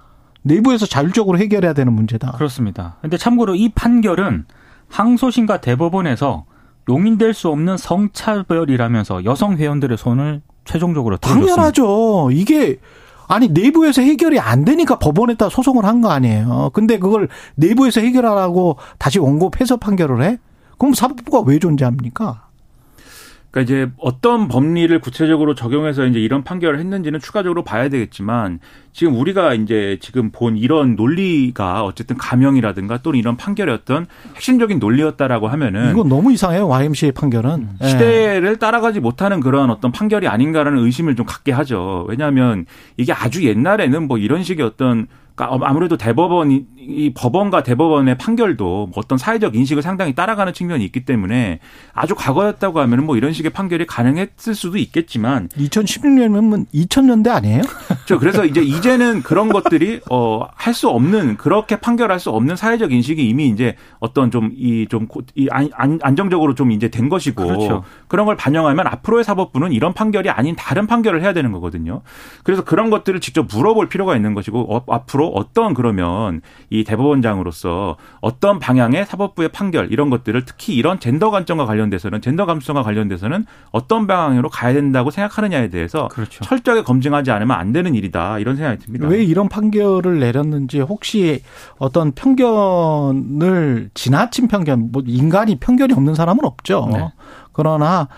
내부에서 자율적으로 해결해야 되는 문제다. 그렇습니다. 근데 참고로 이 판결은 항소심과 대법원에서 용인될 수 없는 성차별이라면서 여성 회원들의 손을 최종적으로 들어줬습니다. 당연하죠. 이게 아니 내부에서 해결이 안 되니까 법원에다 소송을 한 거 아니에요. 근데 그걸 내부에서 해결하라고 다시 원고 패소 판결을 해? 그럼 사법부가 왜 존재합니까? 그러니까 이제 어떤 법리를 구체적으로 적용해서 이제 이런 판결을 했는지는 추가적으로 봐야 되겠지만 지금 우리가 이제 지금 본 이런 논리가 어쨌든 감형이라든가 또는 이런 판결의 어떤 핵심적인 논리였다라고 하면은 이건 너무 이상해요. YMCA 판결은 예. 시대를 따라가지 못하는 그런 어떤 판결이 아닌가라는 의심을 좀 갖게 하죠. 왜냐하면 이게 아주 옛날에는 뭐 이런 식의 어떤 그러니까 아무래도 대법원이 이 법원과 대법원의 판결도 뭐 어떤 사회적 인식을 상당히 따라가는 측면이 있기 때문에 아주 과거였다고 하면은 뭐 이런 식의 판결이 가능했을 수도 있겠지만 2016년이면 2000년대 아니에요? <laughs> 저 그래서 이제 이제는 그런 것들이 어 할 수 없는 그렇게 판결할 수 없는 사회적 인식이 이미 이제 어떤 좀 이 좀이 안정적으로 좀 이제 된 것이고 그렇죠. 그런 걸 반영하면 앞으로의 사법부는 이런 판결이 아닌 다른 판결을 해야 되는 거거든요. 그래서 그런 것들을 직접 물어볼 필요가 있는 것이고 어, 앞으로 어떤 그러면 이 대법원장으로서 어떤 방향의 사법부의 판결 이런 것들을 특히 이런 젠더 관점과 관련돼서는 젠더 감수성과 관련돼서는 어떤 방향으로 가야 된다고 생각하느냐에 대해서 그렇죠. 철저하게 검증하지 않으면 안 되는 일이다 이런 생각이 듭니다. 왜 이런 판결을 내렸는지 혹시 어떤 편견을 지나친 편견 뭐 인간이 편견이 없는 사람은 없죠. 네. 그러나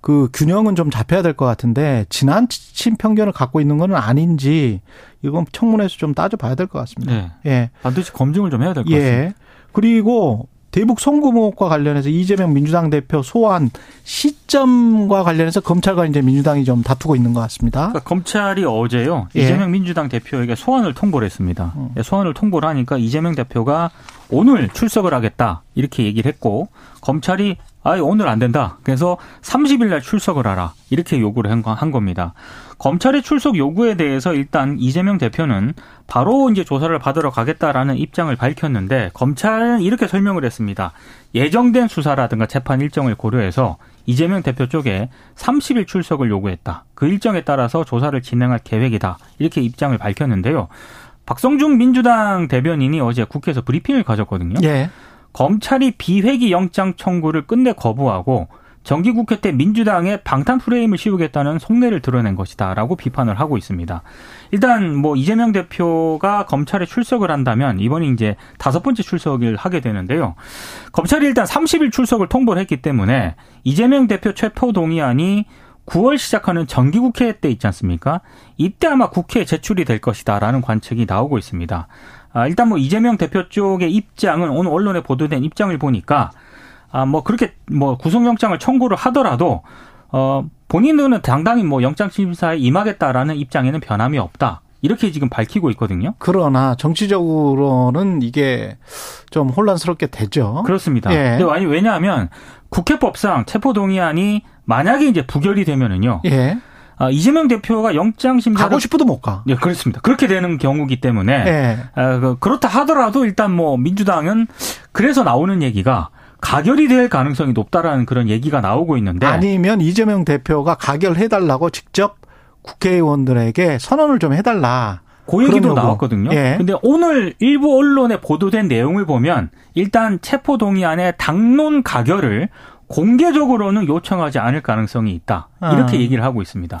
그 균형은 좀 잡혀야 될 것 같은데 지나친 편견을 갖고 있는 건 아닌지 이건 청문회에서 좀 따져봐야 될 것 같습니다. 네. 예. 반드시 검증을 좀 해야 될것 예. 같습니다. 그리고 대북 송금혹과 관련해서 이재명 민주당 대표 소환 시점과 관련해서 검찰과 이제 민주당이 좀 다투고 있는 것 같습니다. 그러니까 검찰이 어제요 예. 이재명 민주당 대표에게 소환을 통보를 했습니다. 음. 소환을 통보를 하니까 이재명 대표가 오늘 출석을 하겠다 이렇게 얘기를 했고 검찰이 아, 오늘 안 된다. 그래서 30일 날 출석을 하라. 이렇게 요구를 한 겁니다. 검찰의 출석 요구에 대해서 일단 이재명 대표는 바로 이제 조사를 받으러 가겠다라는 입장을 밝혔는데 검찰은 이렇게 설명을 했습니다. 예정된 수사라든가 재판 일정을 고려해서 이재명 대표 쪽에 30일 출석을 요구했다. 그 일정에 따라서 조사를 진행할 계획이다. 이렇게 입장을 밝혔는데요. 박성중 민주당 대변인이 어제 국회에서 브리핑을 가졌거든요. 예. 검찰이 비회기 영장 청구를 끝내 거부하고 정기국회 때 민주당의 방탄 프레임을 씌우겠다는 속내를 드러낸 것이다라고 비판을 하고 있습니다. 일단 뭐 이재명 대표가 검찰에 출석을 한다면 이번이 이제 다섯 번째 출석을 하게 되는데요. 검찰이 일단 30일 출석을 통보를 했기 때문에 이재명 대표 체포 동의안이 9월 시작하는 정기국회 때 있지 않습니까? 이때 아마 국회에 제출이 될 것이다라는 관측이 나오고 있습니다. 아, 일단 뭐 이재명 대표 쪽의 입장은 오늘 언론에 보도된 입장을 보니까 아, 뭐 그렇게 뭐 구속영장을 청구를 하더라도 어, 본인은 당당히 뭐 영장심사에 임하겠다라는 입장에는 변함이 없다. 이렇게 지금 밝히고 있거든요. 그러나 정치적으로는 이게 좀 혼란스럽게 되죠. 그렇습니다. 예. 근데 아니 왜냐하면 국회법상 체포동의안이 만약에 이제 부결이 되면은요. 예. 아, 이재명 대표가 영장 심사 가고 싶어도 못 가. 네, 그렇습니다. 그렇게 되는 경우기 때문에 네. 아, 그, 그렇다 하더라도 일단 뭐 민주당은 그래서 나오는 얘기가 가결이 될 가능성이 높다라는 그런 얘기가 나오고 있는데 아니면 이재명 대표가 가결해 달라고 직접 국회의원들에게 선언을 좀 해달라. 그 얘기도 나왔거든요. 예. 근데 오늘 일부 언론에 보도된 내용을 보면 일단 체포 동의안에 당론 가결을 공개적으로는 요청하지 않을 가능성이 있다. 이렇게 아. 얘기를 하고 있습니다.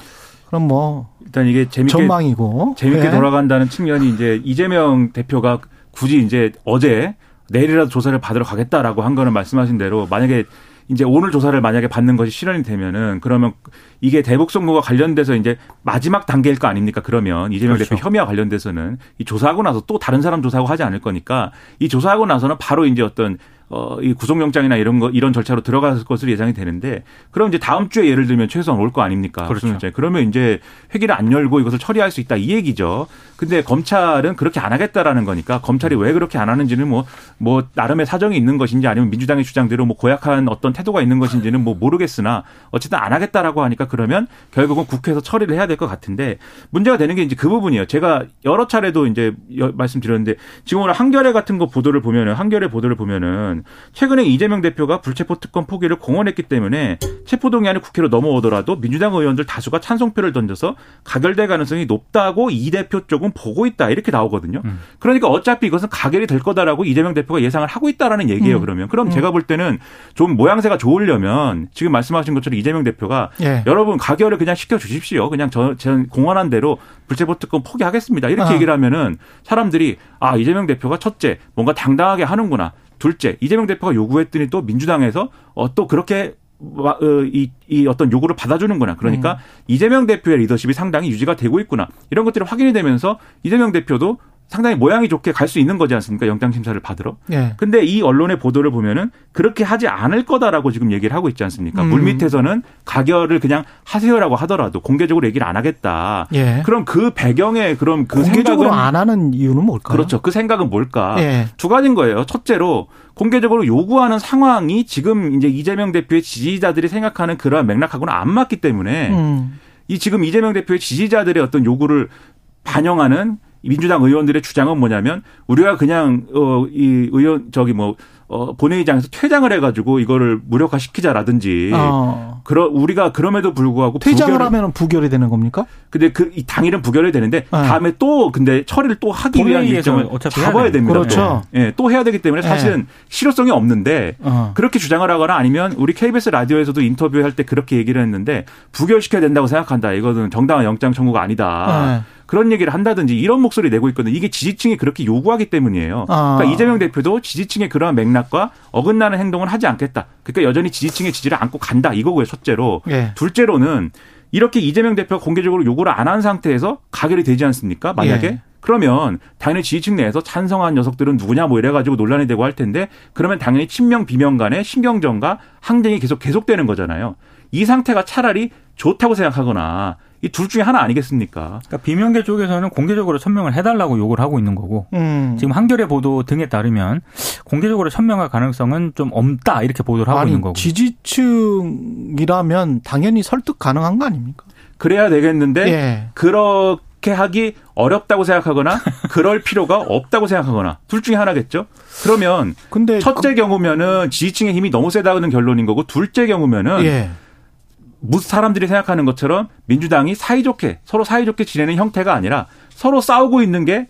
그럼 뭐 일단 이게 재밌게 전망이고 재밌게 네. 돌아간다는 측면이 이제 이재명 대표가 굳이 이제 어제 내일이라도 조사를 받으러 가겠다라고 한 거는 말씀하신 대로 만약에 이제 오늘 조사를 만약에 받는 것이 실현이 되면은 그러면 이게 대북 송고가 관련돼서 이제 마지막 단계일 거 아닙니까? 그러면 이재명 그렇죠. 대표 혐의와 관련돼서는 이 조사하고 나서 또 다른 사람 조사하고 하지 않을 거니까 이 조사하고 나서는 바로 이제 어떤 어, 이 구속영장이나 이런 거, 이런 절차로 들어갈 것으로 예상이 되는데, 그럼 이제 다음 주에 예를 들면 최소한 올 거 아닙니까? 그렇죠. 그러면 이제 회기를 안 열고 이것을 처리할 수 있다 이 얘기죠. 근데 검찰은 그렇게 안 하겠다라는 거니까 검찰이 왜 그렇게 안 하는지는 뭐, 뭐, 나름의 사정이 있는 것인지 아니면 민주당의 주장대로 뭐 고약한 어떤 태도가 있는 것인지는 뭐 모르겠으나 어쨌든 안 하겠다라고 하니까 그러면 결국은 국회에서 처리를 해야 될 것 같은데 문제가 되는 게 이제 그 부분이에요. 제가 여러 차례도 이제 말씀드렸는데 지금 오늘 한겨레 같은 거 보도를 보면은 한겨레 보도를 보면은 최근에 이재명 대표가 불체포 특권 포기를 공언했기 때문에 체포 동의안이 국회로 넘어오더라도 민주당 의원들 다수가 찬성표를 던져서 가결될 가능성이 높다고 이 대표 쪽은 보고 있다 이렇게 나오거든요. 음. 그러니까 어차피 이것은 가결이 될 거다라고 이재명 대표가 예상을 하고 있다라는 얘기예요. 음. 그러면 그럼 음. 제가 볼 때는 좀 모양새가 좋으려면 지금 말씀하신 것처럼 이재명 대표가 예. 여러분 가결을 그냥 시켜 주십시오. 그냥 저, 저 공언한 대로 불체포 특권 포기하겠습니다. 이렇게 아. 얘기를 하면은 사람들이 아 이재명 대표가 첫째 뭔가 당당하게 하는구나. 둘째, 이재명 대표가 요구했더니 또 민주당에서 어, 또 그렇게 어, 이, 이 어떤 요구를 받아주는구나. 그러니까 음. 이재명 대표의 리더십이 상당히 유지가 되고 있구나. 이런 것들이 확인이 되면서 이재명 대표도 상당히 모양이 좋게 갈 수 있는 거지 않습니까? 영장 심사를 받으러. 예. 근데 이 언론의 보도를 보면은 그렇게 하지 않을 거다라고 지금 얘기를 하고 있지 않습니까? 음. 물 밑에서는 가결을 그냥 하세요라고 하더라도 공개적으로 얘기를 안 하겠다. 예. 그럼 그 배경에 그럼 그 공개적으로 생각은 안 하는 이유는 뭘까요? 그렇죠. 그 생각은 뭘까? 예. 두 가지인 거예요. 첫째로 공개적으로 요구하는 상황이 지금 이제 이재명 대표의 지지자들이 생각하는 그러한 맥락하고는 안 맞기 때문에 음. 이 지금 이재명 대표의 지지자들의 어떤 요구를 반영하는 민주당 의원들의 주장은 뭐냐면 우리가 그냥 어 이 의원 저기 뭐 어, 본회의장에서 퇴장을 해가지고 이거를 무력화시키자라든지. 어. 그러 우리가 그럼에도 불구하고 퇴장을 하면 부결이 되는 겁니까? 근데 그 이 당일은 부결이 되는데 네. 다음에 또 근데 처리를 또 하기 위한 일정을 잡아야 됩니다. 그렇죠. 예, 네. 또 해야 되기 때문에 사실은 네. 실효성이 없는데 어. 그렇게 주장을 하거나 아니면 우리 KBS 라디오에서도 인터뷰할 때 그렇게 얘기를 했는데 부결시켜야 된다고 생각한다. 이거는 정당한 영장 청구가 아니다. 네. 그런 얘기를 한다든지 이런 목소리 내고 있거든요. 이게 지지층이 그렇게 요구하기 때문이에요. 아. 그러니까 이재명 대표도 지지층의 그러한 맥락과 어긋나는 행동은 하지 않겠다. 그러니까 여전히 지지층의 지지를 안고 간다. 이거고요. 첫째로. 예. 둘째로는 이렇게 이재명 대표가 공개적으로 요구를 안 한 상태에서 가결이 되지 않습니까? 만약에 예. 그러면 당연히 지지층 내에서 찬성한 녀석들은 누구냐 뭐 이래가지고 논란이 되고 할 텐데 그러면 당연히 친명 비명 간의 신경전과 항쟁이 계속 계속되는 거잖아요. 이 상태가 차라리 좋다고 생각하거나 이 둘 중에 하나 아니겠습니까? 그러니까 비명계 쪽에서는 공개적으로 천명을 해달라고 요구를 하고 있는 거고 음. 지금 한겨레 보도 등에 따르면 공개적으로 천명할 가능성은 좀 없다 이렇게 보도를 하고 아니, 있는 거고 지지층이라면 당연히 설득 가능한 거 아닙니까? 그래야 되겠는데 예. 그렇게 하기 어렵다고 생각하거나 <laughs> 그럴 필요가 없다고 생각하거나 둘 중에 하나겠죠. 그러면 근데 첫째 그... 경우면은 지지층의 힘이 너무 세다는 결론인 거고 둘째 경우면은 예. 사람들이 생각하는 것처럼 민주당이 사이좋게 서로 사이좋게 지내는 형태가 아니라 서로 싸우고 있는 게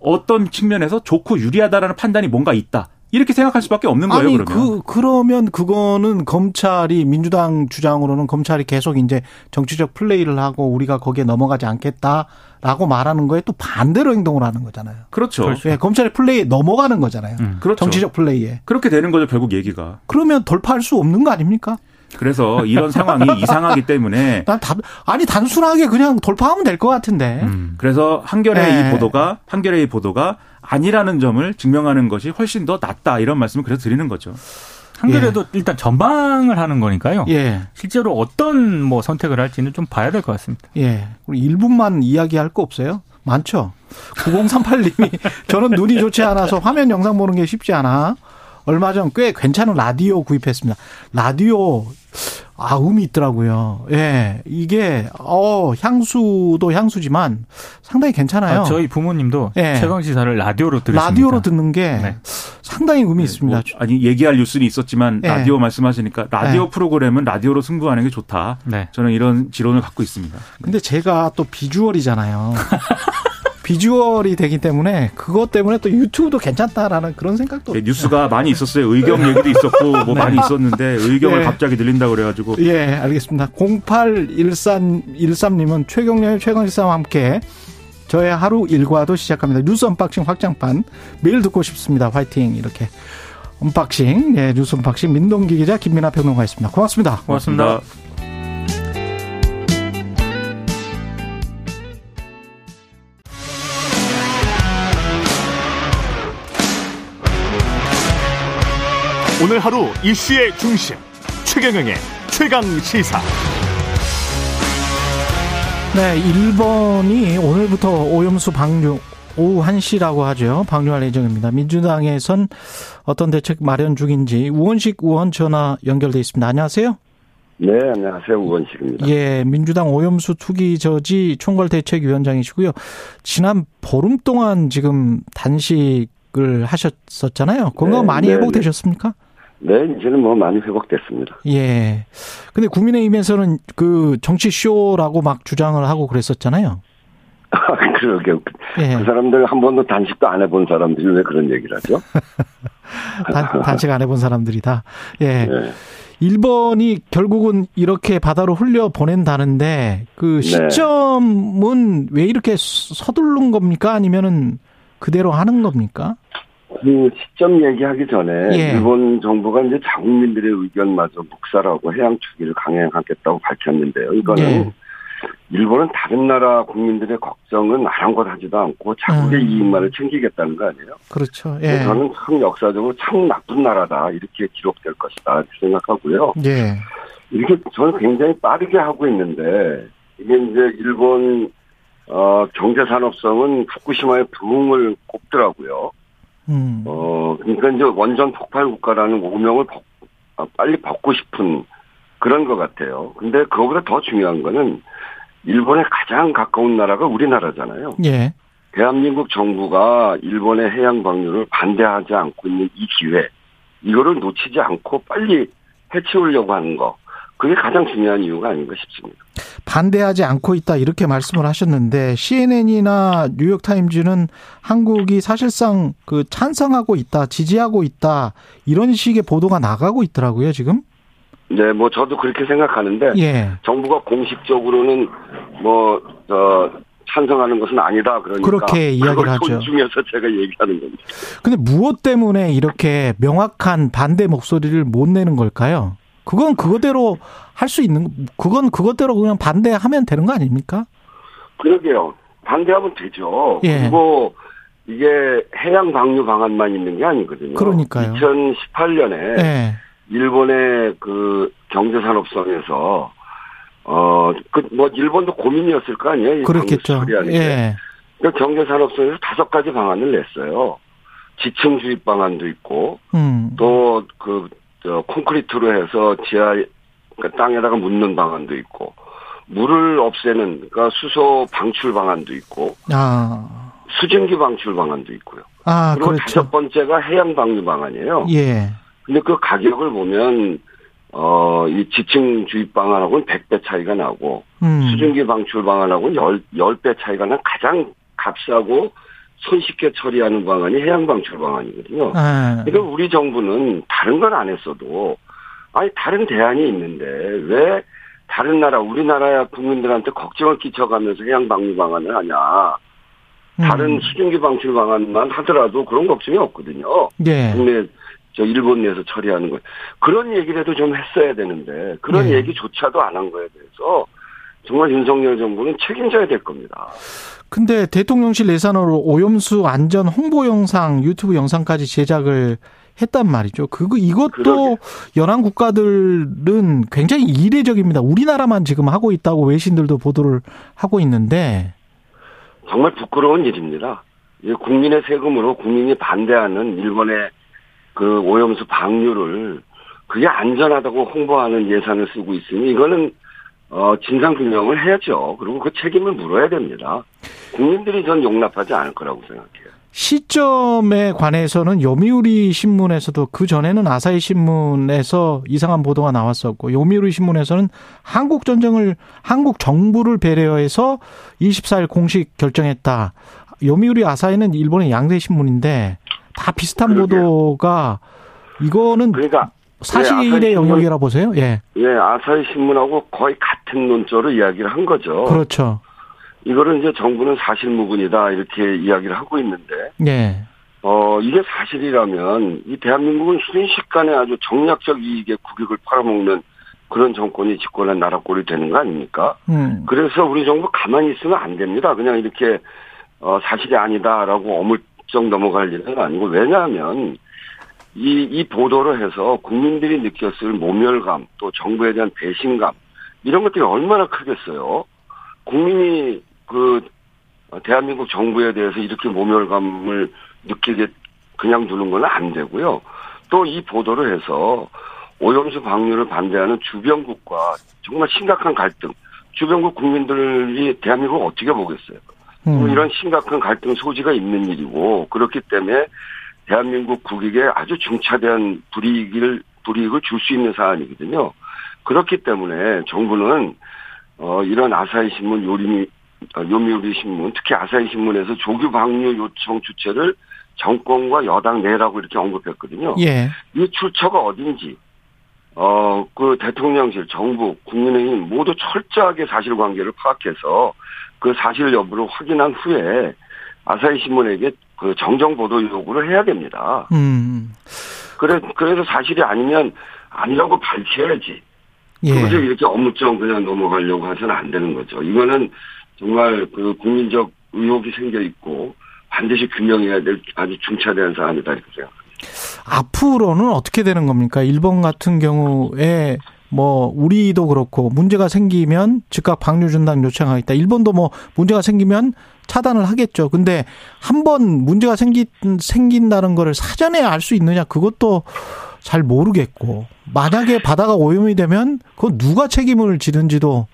어떤 측면에서 좋고 유리하다라는 판단이 뭔가 있다. 이렇게 생각할 수밖에 없는 거예요. 아니, 그러면. 그 그러면 그거는 검찰이 민주당 주장으로는 검찰이 계속 이제 정치적 플레이를 하고 우리가 거기에 넘어가지 않겠다라고 말하는 거에 또 반대로 행동을 하는 거잖아요. 그렇죠. 그렇죠. 예, 검찰의 플레이에 넘어가는 거잖아요. 음, 그렇죠. 정치적 플레이에. 그렇게 되는 거죠, 결국 얘기가. 그러면 돌파할 수 없는 거 아닙니까? 그래서 이런 상황이 <laughs> 이상하기 때문에 난 답, 아니 단순하게 그냥 돌파하면 될 것 같은데. 음. 그래서 한겨레 네. 이 보도가 한겨레 이 보도가 아니라는 점을 증명하는 것이 훨씬 더 낫다 이런 말씀을 그래서 드리는 거죠. 한겨레도 예. 일단 전방을 하는 거니까요. 예. 실제로 어떤 뭐 선택을 할지는 좀 봐야 될 것 같습니다. 예. 우리 1분만 이야기할 거 없어요? 많죠. 9038님이 <laughs> 저는 눈이 좋지 않아서 화면 영상 보는 게 쉽지 않아. 얼마 전 꽤 괜찮은 라디오 구입했습니다. 라디오 아, 음이 있더라고요. 예. 이게, 어, 향수도 향수지만 상당히 괜찮아요. 아, 저희 부모님도 예. 최강 시사를 라디오로 들으십니다. 라디오로 듣는 게 네. 상당히 의미 네, 있습니다. 뭐, 아니, 얘기할 뉴스는 있었지만 예. 라디오 말씀하시니까 라디오 예. 프로그램은 라디오로 승부하는 게 좋다. 네. 저는 이런 지론을 갖고 있습니다. 근데 제가 또 비주얼이잖아요. <laughs> 비주얼이 되기 때문에 그것 때문에 또 유튜브도 괜찮다라는 그런 생각도 네, 뉴스가 많이 있었어요. 의경 얘기도 있었고 뭐 네. 많이 있었는데 의경을 네. 갑자기 늘린다 그래가지고 예 알겠습니다. 0813님은 최경련의 최강시사와 함께 저의 하루 일과도 시작합니다. 뉴스 언박싱 확장판 매일 듣고 싶습니다. 화이팅 이렇게 언박싱, 예, 뉴스 언박싱 민동기 기자 김민아 평론가였습니다. 고맙습니다. 고맙습니다. 오늘 하루 이슈의 중심 최경영의 최강 시사. 네, 일본이 오늘부터 오염수 방류 오후 1시라고 하죠. 방류할 예정입니다. 민주당에선 어떤 대책 마련 중인지 우원식 의원 전화 연결돼 있습니다. 안녕하세요. 네, 안녕하세요. 우원식입니다. 예, 민주당 오염수 투기 저지 총괄 대책위원장이시고요. 지난 보름 동안 지금 단식을 하셨었잖아요. 건강 네, 많이 네, 회복되셨습니까? 네, 이제는 뭐 많이 회복됐습니다. 예. 근데 국민의힘에서는 그 정치 쇼라고 막 주장을 하고 그랬었잖아요. <laughs> 그러게. 예. 그 사람들 한 번도 단식도 안 해본 사람들이 왜 그런 얘기를 하죠? <laughs> 단, 단식 안 해본 사람들이 다. 예. 네. 일본이 결국은 이렇게 바다로 흘려 보낸다는데 그 네. 시점은 왜 이렇게 서두른 겁니까? 아니면은 그대로 하는 겁니까? 그 시점 얘기하기 전에 예. 일본 정부가 이제 자국민들의 의견마저 묵살하고 해양 투기를 강행하겠다고 밝혔는데요. 이거는 예. 일본은 다른 나라 국민들의 걱정은 아랑곳하지도 않고 자국의 음. 이익만을 챙기겠다는 거 아니에요? 그렇죠. 예. 저는 참 역사적으로 참 나쁜 나라다 이렇게 기록될 것이다 생각하고요. 예. 이렇게 저는 굉장히 빠르게 하고 있는데 이게 이제 일본 어 경제 산업성은 후쿠시마의 부흥을 꼽더라고요. 음. 어 그러니까 이제 원전 폭발 국가라는 오명을 벗- 아, 빨리 벗고 싶은 그런 것 같아요. 근데 그거보다 더 중요한 거는 일본에 가장 가까운 나라가 우리나라잖아요. 예. 대한민국 정부가 일본의 해양 방류를 반대하지 않고 있는 이 기회, 이거를 놓치지 않고 빨리 해치우려고 하는 거, 그게 가장 중요한 이유가 아닌가 싶습니다. 반대하지 않고 있다 이렇게 말씀을 하셨는데 CNN이나 뉴욕 타임즈는 한국이 사실상 그 찬성하고 있다, 지지하고 있다 이런 식의 보도가 나가고 있더라고요 지금. 네, 뭐 저도 그렇게 생각하는데 예. 정부가 공식적으로는 뭐 어, 찬성하는 것은 아니다 그러니까 그렇게 이야기를 하죠. 존중해서 제가 얘기하는 겁니다. 근데 무엇 때문에 이렇게 명확한 반대 목소리를 못 내는 걸까요? 그건 그거대로 할 수 있는 그건 그거대로 그냥 반대하면 되는 거 아닙니까? 그러게요. 반대하면 되죠. 예. 그리고 이게 해양 방류 방안만 있는 게 아니거든요. 그러니까요. 2018년에 예. 일본의 그 경제산업성에서 어 그 뭐 일본도 고민이었을 거 아니에요. 이 그렇겠죠. 예. 그 경제산업성에서 다섯 가지 방안을 냈어요. 지층 주입 방안도 있고 음. 또그 저 콘크리트로 해서 지하 그러니까 땅에다가 묻는 방안도 있고 물을 없애는 그러니까 수소 방출 방안도 있고 아. 수증기 방출 방안도 있고요. 아, 그리고 그렇죠. 다섯 번째가 해양 방류 방안이에요. 예. 근데 그 가격을 보면 어 이 지층 주입 방안하고는 100배 차이가 나고 음. 수증기 방출 방안하고는 10, 10배 차이가 난 가장 값싸고 손쉽게 처리하는 방안이 해양 방출 방안이거든요. 아. 그러니까 우리 정부는 다른 건 안 했어도 아니 다른 대안이 있는데 왜 다른 나라 우리나라 국민들한테 걱정을 끼쳐가면서 해양 방류 방안을 하냐. 다른 음. 수증기 방출 방안만 하더라도 그런 걱정이 없거든요. 예. 국내 저 일본 내에서 처리하는 거 그런 얘기라도 좀 했어야 되는데 그런 예. 얘기조차도 안 한 거에 대해서 정말 윤석열 정부는 책임져야 될 겁니다. 근데 대통령실 예산으로 오염수 안전 홍보 영상, 유튜브 영상까지 제작을 했단 말이죠. 그거 이것도. 연안 국가들은 굉장히 이례적입니다. 우리나라만 지금 하고 있다고 외신들도 보도를 하고 있는데 정말 부끄러운 일입니다. 이 국민의 세금으로 국민이 반대하는 일본의 그 오염수 방류를 그게 안전하다고 홍보하는 예산을 쓰고 있으니 이거는 어 진상 규명을 해야죠. 그리고 그 책임을 물어야 됩니다. 국민들이 전 용납하지 않을 거라고 생각해요. 시점에 관해서는 요미우리 신문에서도 그 전에는 아사히 신문에서 이상한 보도가 나왔었고 요미우리 신문에서는 한국 전쟁을 한국 정부를 배려해서 24일 공식 결정했다. 요미우리 아사히는 일본의 양대 신문인데 다 비슷한 그러게요. 보도가 이거는 그러니까 사실의 신문- 영역이라 보세요. 예. 예, 아사히 신문하고 거의 같은 논조로 이야기를 한 거죠. 그렇죠. 이거를 이제 정부는 사실 무근이다 이렇게 이야기를 하고 있는데 예. 어, 이게 사실이라면 이 대한민국은 순식간에 아주 정략적 이익에 국익을 팔아먹는 그런 정권이 집권한 나라 꼴이 되는 거 아닙니까? 음. 그래서 우리 정부 가만히 있으면 안 됩니다. 그냥 이렇게 어, 사실이 아니다라고 어물쩍 넘어갈 일은 아니고 왜냐하면 이, 이 보도를 해서 국민들이 느꼈을 모멸감 또 정부에 대한 배신감 이런 것들이 얼마나 크겠어요. 국민이 그 대한민국 정부에 대해서 이렇게 모멸감을 느끼게 그냥 두는 건 안 되고요. 또 이 보도를 해서 오염수 방류를 반대하는 주변국과 정말 심각한 갈등, 주변국 국민들이 대한민국을 어떻게 보겠어요? 음. 이런 심각한 갈등 소지가 있는 일이고 그렇기 때문에 대한민국 국익에 아주 중차대한 불이익을 불이익을 줄 수 있는 사안이거든요. 그렇기 때문에 정부는 어 이런 아사히 신문 요리미 어, 요미우리 신문 특히 아사히 신문에서 조규 방류 요청 주체를 정권과 여당 내라고 이렇게 언급했거든요. 예. 이 출처가 어딘지 어 그 대통령실, 정부, 국민의힘 모두 철저하게 사실관계를 파악해서 그 사실 여부를 확인한 후에 아사히 신문에게 그 정정 보도 요구를 해야 됩니다. 음. 그래 그래서 사실이 아니면 아니라고 밝혀야지. 예. 그것을 이렇게 어무쩍 그냥 넘어가려고 해서는 안 되는 거죠. 이거는 정말 그 국민적 의혹이 생겨 있고 반드시 규명해야 될 아주 중차대한 사안이다 이렇게 생각합니다. 앞으로는 어떻게 되는 겁니까? 일본 같은 경우에 뭐 우리도 그렇고 문제가 생기면 즉각 방류 중단 요청하겠다. 일본도 뭐 문제가 생기면 차단을 하겠죠. 근데 한 번 문제가 생기 생긴다는 거를 사전에 알 수 있느냐 그것도 잘 모르겠고 만약에 바다가 오염이 되면 그 누가 책임을 지는지도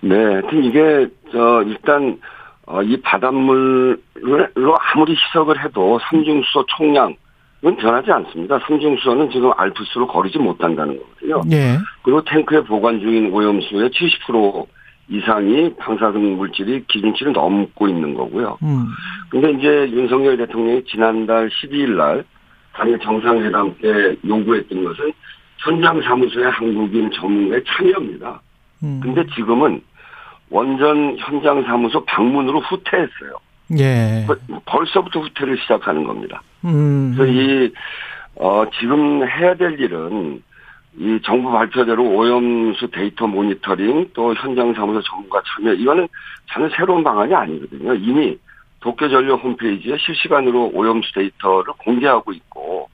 네, 하여튼 이게 저 일단 어, 이 바닷물로 아무리 희석을 해도 삼중수소 총량 은 변하지 않습니다. 삼중수소는 지금 알프스로 거리지 못한다는 거거든요. 예. 그리고 탱크에 보관 중인 오염수의 70% 이상이 방사능 물질이 기준치를 넘고 있는 거고요. 음. 근데 이제 윤석열 대통령이 지난달 12일 날 당일 정상회담 때 요구했던 것은 현장 사무소의 한국인 전문가의 참여입니다. 음. 근데 지금은 원전 현장 사무소 방문으로 후퇴했어요. 예. 벌써부터 후퇴를 시작하는 겁니다. 음. 그래서 이, 어, 지금 해야 될 일은 이 정부 발표대로 오염수 데이터 모니터링 또 현장 사무소 전문가 참여 이거는 저는 새로운 방안이 아니거든요. 이미 도쿄전력 홈페이지에 실시간으로 오염수 데이터를 공개하고 있고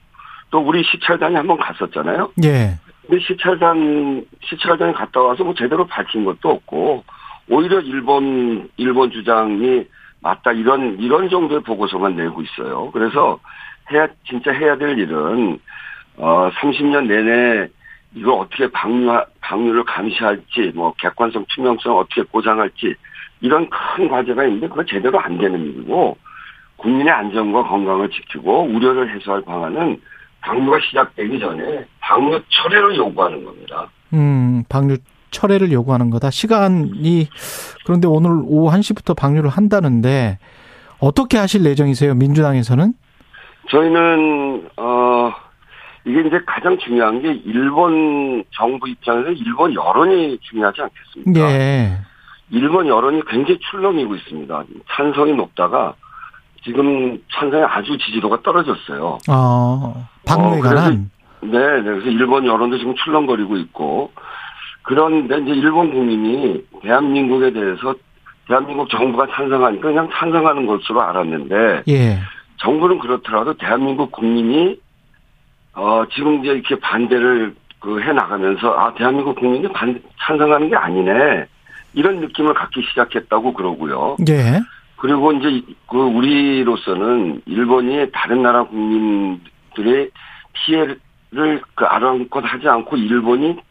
또 우리 시찰단이 한번 갔었잖아요. 예. 근데 시찰단 시찰단에 갔다 와서 뭐 제대로 밝힌 것도 없고 오히려 일본 일본 주장이 맞다 이런 이런 정도의 보고서만 내고 있어요. 그래서 해야 진짜 해야 될 일은 어 30년 내내 이걸 어떻게 방류 방류를 감시할지 뭐 객관성 투명성 어떻게 보장할지 이런 큰 과제가 있는데 그거 제대로 안 되는 일이고 국민의 안전과 건강을 지키고 우려를 해소할 방안은 방류가 시작되기 전에 방류 철회를 요구하는 겁니다. 음, 방류 철회를 요구하는 거다. 시간이 그런데 오늘 오후 1시부터 방류를 한다는데 어떻게 하실 예정이세요? 민주당에서는? 저희는 어 이게 이제 가장 중요한 게 일본 정부 입장에서 일본 여론이 중요하지 않겠습니까? 예. 일본 여론이 굉장히 출렁이고 있습니다. 찬성이 높다가 지금 찬성이 아주 지지도가 떨어졌어요. 어, 방류에 어, 관한. 네, 네. 그래서 일본 여론도 지금 출렁거리고 있고 그런데 이제 일본 국민이 대한민국에 대해서 대한민국 정부가 찬성하니까 그냥 찬성하는 것으로 알았는데 예. 정부는 그렇더라도 대한민국 국민이 어 지금 이제 이렇게 반대를 그 해 나가면서 아 대한민국 국민이 반 찬성하는 게 아니네 이런 느낌을 갖기 시작했다고 그러고요. 예. 그리고 이제 그 우리로서는 일본이 다른 나라 국민들의 피해를 그 아랑곳 하지 않고 일본이 자-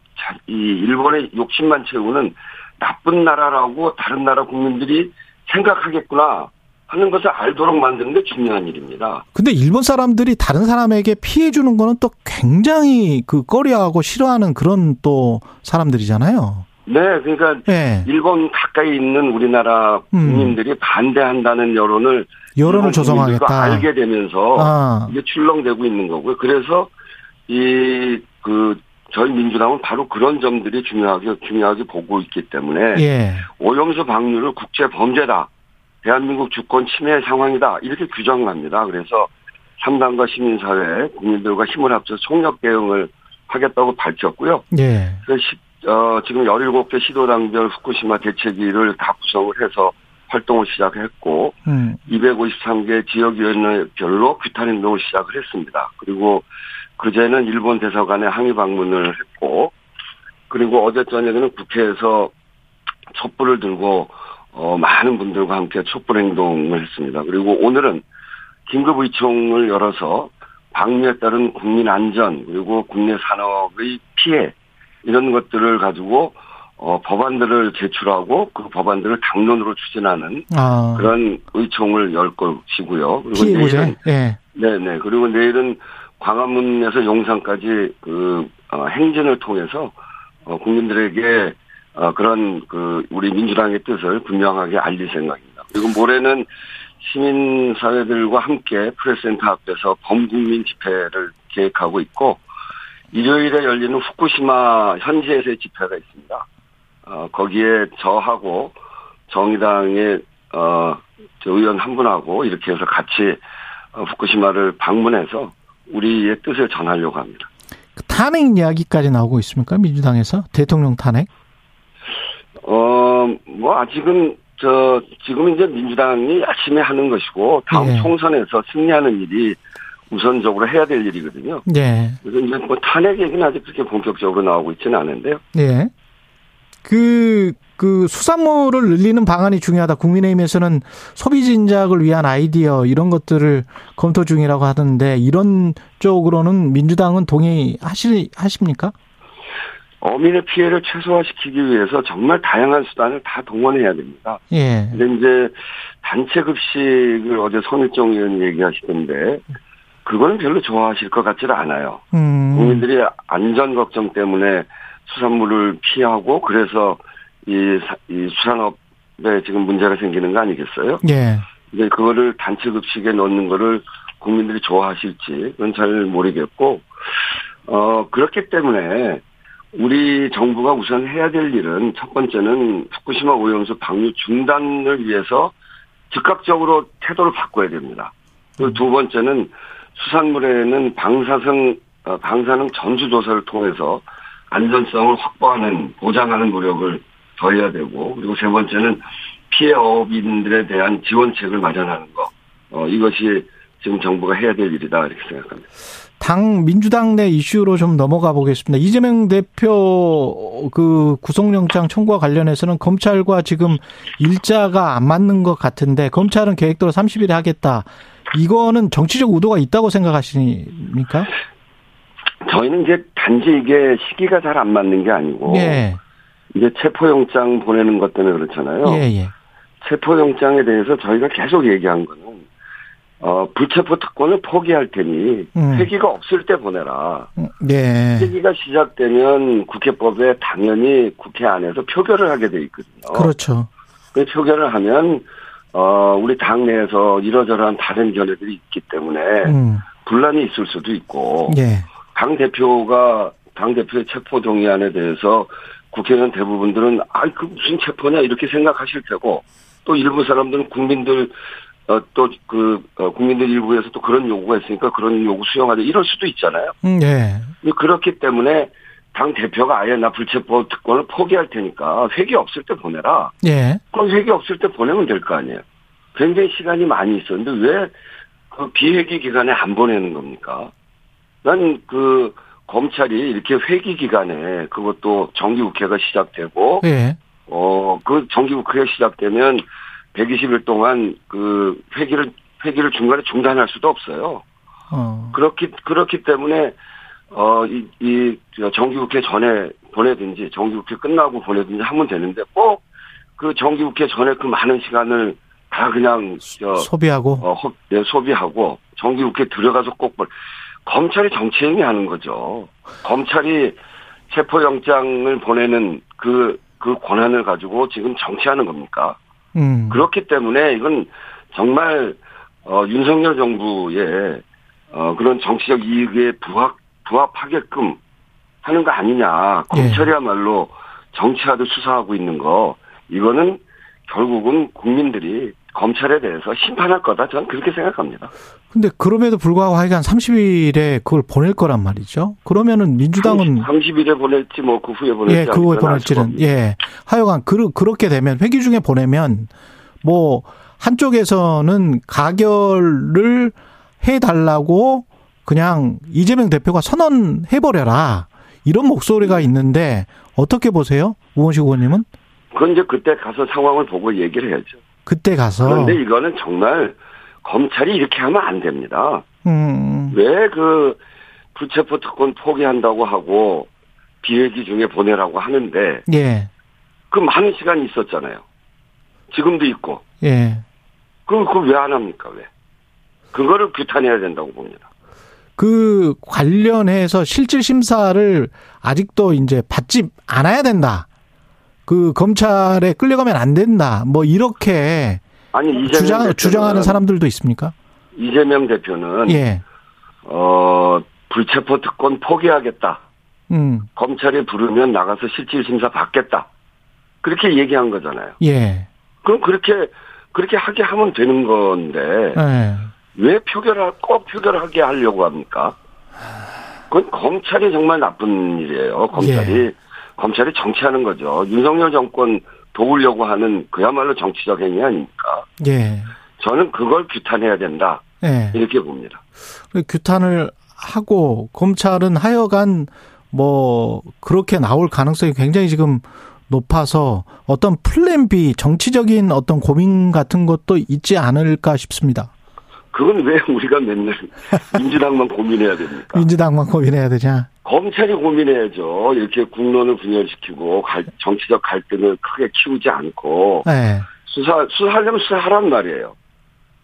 이 일본의 욕심만 채우는 나쁜 나라라고 다른 나라 국민들이 생각하겠구나 하는 것을 알도록 만드는 게 중요한 일입니다. 근데 일본 사람들이 다른 사람에게 피해 주는 거는 또 굉장히 그 꺼려하고 싫어하는 그런 또 사람들이잖아요. 네, 그러니까 예. 일본 가까이 있는 우리나라 음. 국민들이 반대한다는 여론을 여론을 조성하겠다. 알게 되면서 아. 이게 출렁대고 있는 거고요. 그래서 이그 저희 민주당은 바로 그런 점들이 중요하게 중요하게 보고 있기 때문에 예. 오염수 방류를 국제 범죄다 대한민국 주권 침해 상황이다. 이렇게 규정합니다. 그래서 3당과 시민사회, 국민들과 힘을 합쳐 총력 대응을 하겠다고 밝혔고요. 예. 그래서 시- 어, 지금 17개 시도당별 후쿠시마 대책위를 다 구성을 해서 활동을 시작했고, 음. 253개 지역위원회별로 규탄 행동을 시작을 했습니다. 그리고 그제는 일본 대사관에 항의 방문을 했고, 그리고 어제 저녁에는 국회에서 촛불을 들고 어, 많은 분들과 함께 촛불 행동을 했습니다. 그리고 오늘은 긴급 의총을 열어서 방류에 따른 국민 안전 그리고 국내 산업의 피해 이런 것들을 가지고 어, 법안들을 제출하고 그 법안들을 당론으로 추진하는 아. 그런 의총을 열 것이고요. 그리고 피해 내일은. 예. 네네 그리고 내일은 광화문에서 용산까지 그 어, 행진을 통해서 어, 국민들에게 어, 그런 그 우리 민주당의 뜻을 분명하게 알릴 생각입니다. 그리고 모레는 시민사회들과 함께 프레스센터 앞에서 범국민 집회를 계획하고 있고 일요일에 열리는 후쿠시마 현지에서의 집회가 있습니다. 어, 거기에 저하고 정의당의 어, 저 의원 한 분하고 이렇게 해서 같이 어, 후쿠시마를 방문해서 우리의 뜻을 전하려고 합니다. 그 탄핵 이야기까지 나오고 있습니까? 민주당에서 대통령 탄핵? 어, 뭐 아직은 저 지금 이제 민주당이 열심히 하는 것이고 다음 예. 총선에서 승리하는 일이 우선적으로 해야 될 일이거든요. 예. 그래서 이제 뭐 탄핵 얘기는 아직 그렇게 본격적으로 나오고 있지는 않은데요. 예. 그, 그 수산물을 늘리는 방안이 중요하다. 국민의힘에서는 소비 진작을 위한 아이디어 이런 것들을 검토 중이라고 하던데 이런 쪽으로는 민주당은 동의하시 하십니까? 어민의 피해를 최소화시키기 위해서 정말 다양한 수단을 다 동원해야 됩니다. 예. 근데 이제 단체 급식을 어제 손일정 의원이 얘기하시던데 그거는 별로 좋아하실 것 같지는 않아요. 음. 국민들이 안전 걱정 때문에 수산물을 피하고 그래서 이, 사- 이 수산업에 지금 문제가 생기는 거 아니겠어요? 예. 이제 그거를 단체 급식에 넣는 거를 국민들이 좋아하실지 그건 잘 모르겠고 어 그렇기 때문에 우리 정부가 우선 해야 될 일은 첫 번째는 후쿠시마 오염수 방류 중단을 위해서 즉각적으로 태도를 바꿔야 됩니다. 그리고 두 번째는 수산물에는 방사성 어, 방사능 전수 조사를 통해서 안전성을 확보하는 보장하는 노력을 더 해야 되고 그리고 세 번째는 피해 어업인들에 대한 지원책을 마련하는 거 어, 이것이 지금 정부가 해야 될 일이다 이렇게 생각합니다. 당 민주당 내 이슈로 좀 넘어가 보겠습니다. 이재명 대표 그 구속영장 청구와 관련해서는 검찰과 지금 일자가 안 맞는 것 같은데 검찰은 계획대로 30일에 하겠다. 이거는 정치적 의도가 있다고 생각하십니까? 저희는 이제 단지 이게 시기가 잘 안 맞는 게 아니고 예. 이제 체포영장 보내는 것 때문에 그렇잖아요. 예, 예. 체포영장에 대해서 저희가 계속 얘기한 거는 어, 불체포 특권을 포기할 테니 음. 회기가 없을 때 보내라. 음, 예. 회기가 시작되면 국회법에 당연히 국회 안에서 표결을 하게 돼 있거든요. 그렇죠. 그 표결을 하면 어, 우리 당내에서 이러저러한 다른 견해들이 있기 때문에 음. 분란이 있을 수도 있고 예. 당 대표가 당 대표의 체포 동의안에 대해서 국회의원 대부분들은 아이 그 무슨 체포냐 이렇게 생각하실 테고 또 일부 사람들은 국민들 어, 또그 어, 국민들 일부에서 또 그런 요구가 있으니까 그런 요구 수용하자 이럴 수도 있잖아요. 근데 그렇기 때문에 당 대표가 아예 나 불체포 특권을 포기할 테니까 회기 없을 때 보내라. 예. 그럼 회기 없을 때 보내면 될 거 아니에요. 굉장히 시간이 많이 있었는데 왜 그 비회기 기간에 안 보내는 겁니까? 난그 검찰이 이렇게 회기 기간에 그것도 정기국회가 시작되고 예. 어그 정기국회가 시작되면 120일 동안 그 회기를 회기를 중간에 중단할 수도 없어요. 어. 그렇기 그렇기 때문에 어이 이 정기국회 전에 보내든지 정기국회 끝나고 보내든지 하면 되는데 꼭 그 정기국회 전에 그 많은 시간을 다 그냥 저 소비하고 어, 허- 예, 소비하고 정기국회 들어가서 꼭 볼- 검찰이 정치행위 하는 거죠. 검찰이 체포영장을 보내는 그, 그 권한을 가지고 지금 정치하는 겁니까? 음. 그렇기 때문에 이건 정말, 어, 윤석열 정부의, 어, 그런 정치적 이익에 부합, 부합하게끔 하는 거 아니냐. 검찰이야말로 정치하듯 수사하고 있는 거, 이거는 결국은 국민들이 검찰에 대해서 심판할 거다. 저는 그렇게 생각합니다. 근데 그럼에도 불구하고 하여간 30일에 그걸 보낼 거란 말이죠. 그러면은 민주당은 30, 일에 보낼지 뭐 그 후에 보낼지 예, 그 후에 보낼지는 예. 하여간 그 그렇게 되면 회기 중에 보내면 뭐 한쪽에서는 가결을 해 달라고 그냥 이재명 대표가 선언해 버려라. 이런 목소리가 있는데 어떻게 보세요? 우원식 의원님은? 그건 이제 그때 가서 상황을 보고 얘기를 해야죠. 그때 가서 그런데 이거는 정말 검찰이 이렇게 하면 안 됩니다. 음. 왜그 불체포 특권 포기한다고 하고 비회기 중에 보내라고 하는데 예. 그 많은 시간이 있었잖아요. 지금도 있고. 예. 그, 그걸 왜 안 합니까, 왜? 그거를 규탄해야 된다고 봅니다. 그 관련해서 실질 심사를 아직도 이제 받지 않아야 된다. 그 검찰에 끌려가면 안 된다. 뭐 이렇게 아니, 이재명 주장 대표는, 주장하는 사람들도 있습니까? 이재명 대표는, 예. 어, 불체포 특권 포기하겠다. 음. 검찰이 부르면 나가서 실질 심사 받겠다. 그렇게 얘기한 거잖아요. 예. 그럼 그렇게, 그렇게 하게 하면 되는 건데, 예. 왜 표결을, 꼭 표결하게 하려고 합니까? 그건 검찰이 정말 나쁜 일이에요. 검찰이. 검찰이 정치하는 거죠. 윤석열 정권 도우려고 하는 그야말로 정치적 행위 아닙니까? 예. 저는 그걸 규탄해야 된다. 예. 이렇게 봅니다. 그 규탄을 하고 검찰은 하여간 뭐 그렇게 나올 가능성이 굉장히 지금 높아서 어떤 플랜 B 정치적인 어떤 고민 같은 것도 있지 않을까 싶습니다. 그건 왜 우리가 맨날 <laughs> 민주당만 고민해야 됩니까? 민주당만 고민해야 되냐? 검찰이 고민해야죠. 이렇게 국론을 분열시키고 갈- 정치적 갈등을 크게 키우지 않고 예. 수사 수사하려면 수사하란 말이에요.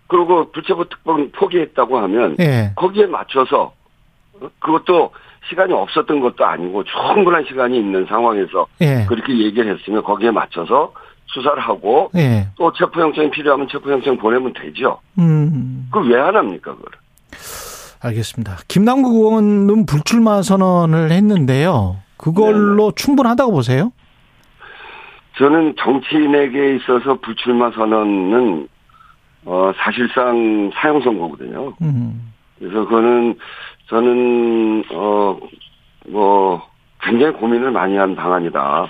그리고 불체포 특권 포기했다고 하면 예. 거기에 맞춰서 어? 그것도 시간이 없었던 것도 아니고 충분한 시간이 있는 상황에서 예. 그렇게 얘기를 했으면 거기에 맞춰서 수사를 하고 예. 또 체포영장이 필요하면 체포영장 보내면 되죠. 음. 그걸 왜 안 합니까, 그걸? 알겠습니다. 김남국 의원은 불출마 선언을 했는데요. 그걸로 충분하다고 보세요? 저는 정치인에게 있어서 불출마 선언은 어 사실상 사형 선고거든요. 음. 그래서 그거는 저는 어 뭐 굉장히 고민을 많이 한 방안이다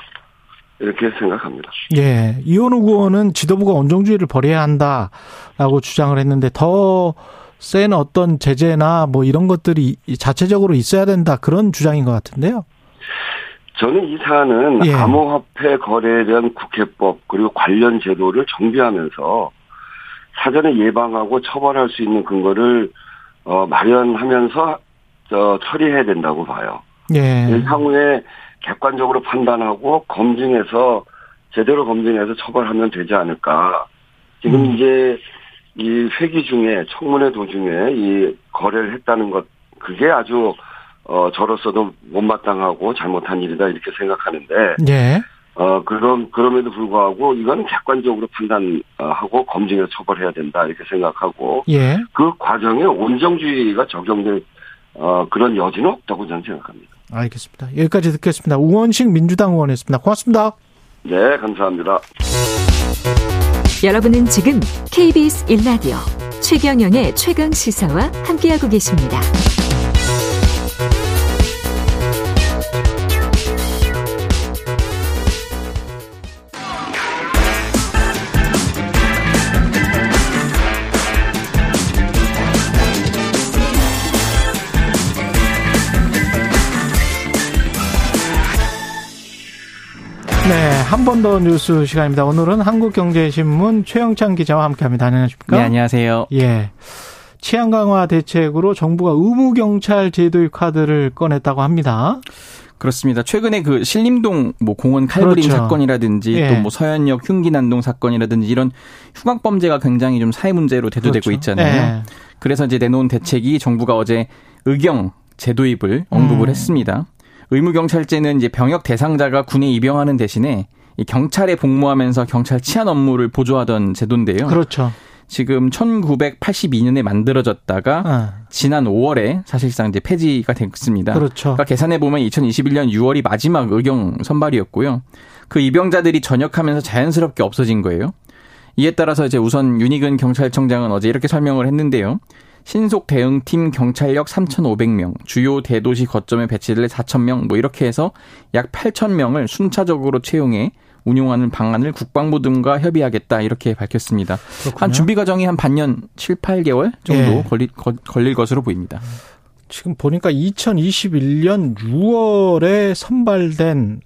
이렇게 생각합니다. 예. 이원우 의원은 지도부가 온정주의를 벌여야 한다라고 주장을 했는데 더 센 어떤 제재나 뭐 이런 것들이 자체적으로 있어야 된다 그런 주장인 것 같은데요. 저는 이 사안은 예. 암호화폐 거래에 대한 국회법 그리고 관련 제도를 정비하면서 사전에 예방하고 처벌할 수 있는 근거를 어, 마련하면서 저 처리해야 된다고 봐요. 예. 향후에 객관적으로 판단하고 검증해서 제대로 검증해서 처벌하면 되지 않을까. 지금 음. 이제 이 회기 중에 청문회 도중에 이 거래를 했다는 것 그게 아주 어 저로서도 못마땅하고 잘못한 일이다 이렇게 생각하는데 예. 어 그럼 그럼에도 불구하고 이건 객관적으로 판단하고 검증해서 처벌해야 된다 이렇게 생각하고 예. 그 과정에 온정주의가 적용될 어 그런 여지는 없다고 저는 생각합니다. 알겠습니다. 여기까지 듣겠습니다. 우원식 민주당 의원이었습니다. 고맙습니다. 네, 감사합니다. 여러분은 지금 KBS 1라디오 최경영의 최강 시사와 함께하고 계십니다. 한 번 더 뉴스 시간입니다. 오늘은 한국경제신문 최영찬 기자와 함께합니다. 안녕하십니까? 네, 안녕하세요. 예. 치안 강화 대책으로 정부가 의무 경찰 제도의 카드를 꺼냈다고 합니다. 그렇습니다. 최근에 그 신림동 뭐 공원 칼부림 그렇죠. 사건이라든지 예. 또뭐 서현역 흉기 난동 사건이라든지 이런 흉악 범죄가 굉장히 좀 사회 문제로 대두되고 그렇죠. 있잖아요. 예. 그래서 이제 내놓은 대책이 정부가 어제 의경 제도입을 언급을 음. 했습니다. 의무 경찰제는 이제 병역 대상자가 군에 입영하는 대신에 이 경찰에 복무하면서 경찰 치안 업무를 보조하던 제도인데요. 그렇죠. 지금 1982년에 만들어졌다가 아, 지난 5월에 사실상 이제 폐지가 됐습니다. 그렇죠. 그러니까 계산해 보면 2021년 6월이 마지막 의경 선발이었고요. 그 입영자들이 전역하면서 자연스럽게 없어진 거예요. 이에 따라서 이제 우선 윤희근 경찰청장은 어제 이렇게 설명을 했는데요. 신속 대응팀 경찰력 3,500명, 주요 대도시 거점에 배치될 4,000명, 뭐 이렇게 해서 약 8,000명을 순차적으로 채용해 운용하는 방안을 국방부 등과 협의하겠다 이렇게 밝혔습니다. 그렇군요. 한 준비 과정이 한 반년 7, 8개월 정도 예. 걸릴, 걸릴 것으로 보입니다. 지금 보니까 2021년 6월에 선발된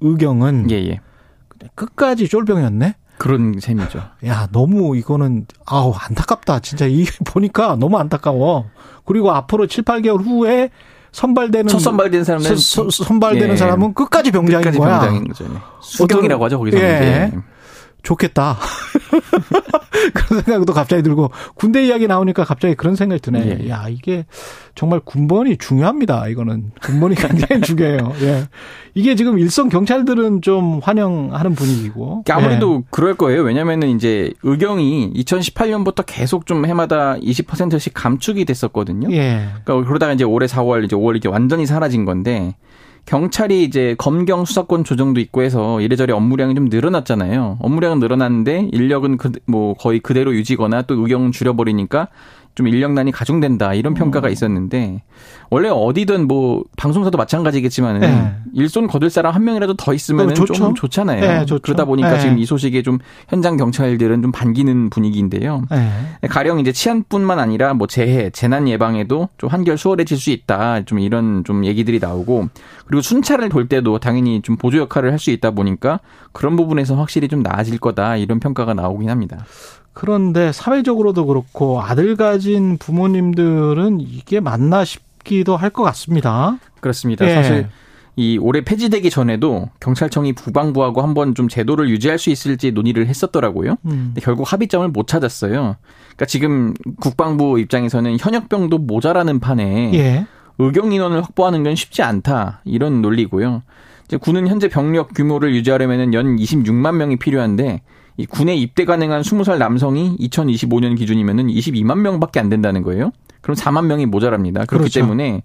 의 경은 예, 예. 끝까지 쫄병이었네. 그런 셈이죠. <laughs> 야, 너무 이거는 아우 안타깝다. 진짜 이게 보니까 너무 안타까워. 그리고 앞으로 7, 8개월 후에 선발되는 첫 선발된 사람은 서, 선발되는 예. 사람은 끝까지 병장인 끝까지 거야. 병장인 거죠. 네. 수경이라고 하죠 거기서. 예. 좋겠다. <laughs> 그런 생각도 갑자기 들고 군대 이야기 나오니까 갑자기 그런 생각이 드네. 예. 야 이게 정말 군번이 중요합니다. 이거는 군번이 굉장히 <laughs> 중요해요. 예. 이게 지금 일선 경찰들은 좀 환영하는 분위기고. 아무래도 예. 그럴 거예요. 왜냐면은 이제 의경이 2018년부터 계속 좀 해마다 20%씩 감축이 됐었거든요. 예. 그러니까 그러다가 이제 올해 4월 이제 5월 이제 완전히 사라진 건데 경찰이 이제 검경 수사권 조정도 있고 해서 이래저래 업무량이 좀 늘어났잖아요. 업무량은 늘어났는데 인력은 그, 뭐 거의 그대로 유지거나 또 의경 줄여버리니까 좀 인력난이 가중된다 이런 평가가 음. 있었는데 원래 어디든 뭐 방송사도 마찬가지겠지만은 네. 일손 거둘 사람 한 명이라도 더 있으면 어, 좀 좋잖아요. 네, 그러다 보니까 네. 지금 이 소식에 좀 현장 경찰들은 좀 반기는 분위기인데요. 네. 가령 이제 치안뿐만 아니라 뭐 재해, 재난 예방에도 좀 한결 수월해질 수 있다. 좀 이런 좀 얘기들이 나오고 그리고 순찰을 돌 때도 당연히 좀 보조 역할을 할 수 있다 보니까 그런 부분에서 확실히 좀 나아질 거다 이런 평가가 나오긴 합니다. 그런데 사회적으로도 그렇고 아들 가진 부모님들은 이게 맞나 싶기도 할 것 같습니다. 그렇습니다. 예. 사실 이 올해 폐지되기 전에도 경찰청이 국방부하고 한번 좀 제도를 유지할 수 있을지 논의를 했었더라고요. 음. 근데 결국 합의점을 못 찾았어요. 그러니까 지금 국방부 입장에서는 현역병도 모자라는 판에 예. 의경 인원을 확보하는 건 쉽지 않다 이런 논리고요. 이제 군은 현재 병력 규모를 유지하려면 연 26만 명이 필요한데 이 군에 입대 가능한 20살 남성이 2025년 기준이면은 22만 명밖에 안 된다는 거예요. 그럼 4만 명이 모자랍니다. 그렇기 그렇죠. 때문에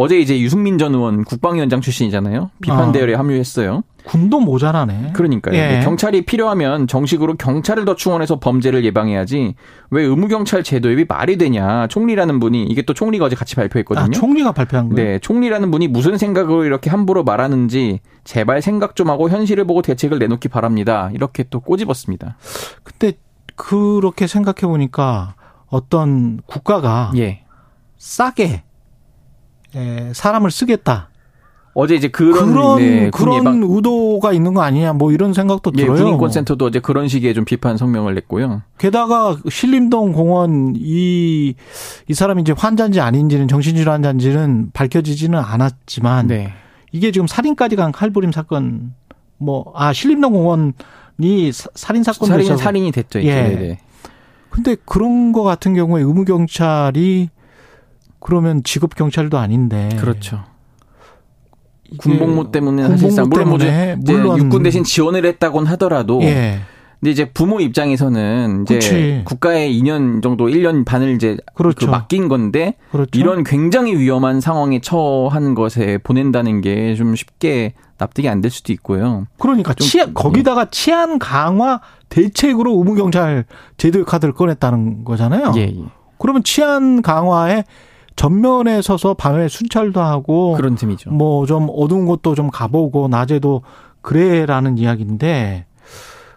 어제 이제 유승민 전 의원 국방위원장 출신이잖아요. 비판 아. 대열에 합류했어요. 군도 모자라네. 그러니까요. 예. 경찰이 필요하면 정식으로 경찰을 더 충원해서 범죄를 예방해야지 왜 의무경찰 제도협이 말이 되냐. 총리라는 분이 이게 또 총리가 어제 같이 발표했거든요. 아, 총리가 발표한 거예요? 네. 총리라는 분이 무슨 생각으로 이렇게 함부로 말하는지 제발 생각 좀 하고 현실을 보고 대책을 내놓기 바랍니다. 이렇게 또 꼬집었습니다. 근데 그렇게 생각해 보니까 어떤 국가가 예. 싸게 예, 사람을 쓰겠다. 어제 이제 그런 그런, 네, 그런 예방... 의도가 있는 거 아니냐 뭐 이런 생각도 예, 들어요. 군인권 센터도 어제 그런 식의 좀 비판 성명을 냈고요. 게다가 신림동 공원 이이 사람이 이제 환자인지 아닌지는 정신질환 환자인지는 밝혀지지는 않았지만 네. 이게 지금 살인까지 간 칼부림 사건 뭐 아 신림동 공원이 살인 사건 살인 살인이 됐죠. 예. 네네. 근데 그런 거 같은 경우에 의무 경찰이 그러면 직업 경찰도 아닌데. 그렇죠. 군복무 때문에 사실상 물론 뭐 물론 육군 대신 지원을 했다곤 하더라도 예. 근데 이제 부모 입장에서는 이제 그치. 국가에 2년 정도 1년 반을 이제 그렇죠. 그 맡긴 건데 그렇죠. 이런 굉장히 위험한 상황에 처한 것에 보낸다는 게 좀 쉽게 납득이 안 될 수도 있고요. 그러니까 치안 거기다가 예. 치안 강화 대책으로 의무 경찰 제도 카드를 꺼냈다는 거잖아요. 예, 예. 그러면 치안 강화에 전면에 서서 밤에 순찰도 하고 그런 셈이죠. 뭐 좀 어두운 곳도 좀 가보고 낮에도 그래라는 이야기인데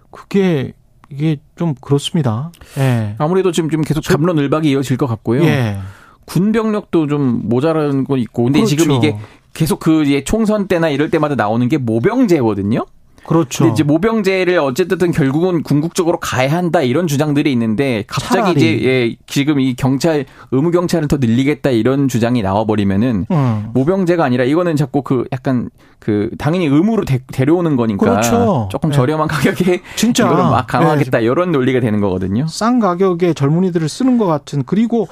그게 이게 좀 그렇습니다. 예. 아무래도 지금 좀 계속 잡론을박이 이어질 것 같고요. 예. 군 병력도 좀 모자라는 건 있고 근데 그렇죠. 지금 이게 계속 그 총선 때나 이럴 때마다 나오는 게 모병제거든요. 그렇죠. 이제 모병제를 어쨌든 결국은 궁극적으로 가야 한다 이런 주장들이 있는데 갑자기 차라리. 이제 예, 지금 이 경찰 의무 경찰을 더 늘리겠다 이런 주장이 나와 버리면은 음. 모병제가 아니라 이거는 자꾸 그 약간 그 당연히 의무로 데, 려오는 거니까 그렇죠. 조금 네. 저렴한 가격에 진짜 <laughs> 이거를 막 강화하겠다 네. 이런 논리가 되는 거거든요. 싼 가격에 젊은이들을 쓰는 것 같은 그리고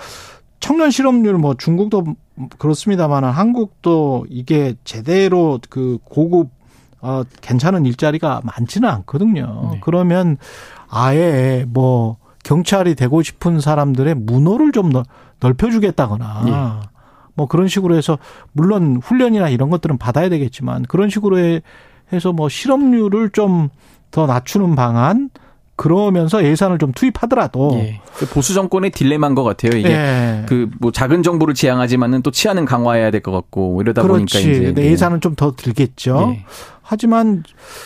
청년 실업률 뭐 중국도 그렇습니다만 한국도 이게 제대로 그 고급 어, 괜찮은 일자리가 많지는 않거든요. 네. 그러면 아예 뭐 경찰이 되고 싶은 사람들의 문호를 좀 넓혀주겠다거나 네. 뭐 그런 식으로 해서 물론 훈련이나 이런 것들은 받아야 되겠지만 그런 식으로 해서 뭐 실업률을 좀 더 낮추는 방안 그러면서 예산을 좀 투입하더라도 예. 그 보수 정권의 딜레마인 것 같아요. 이게 예. 그뭐 작은 정부를 지향하지만은 또 치안은 강화해야 될 것 같고 이러다 그렇지. 보니까 이제 네. 예산은 좀 더 들겠죠. 예. 하지만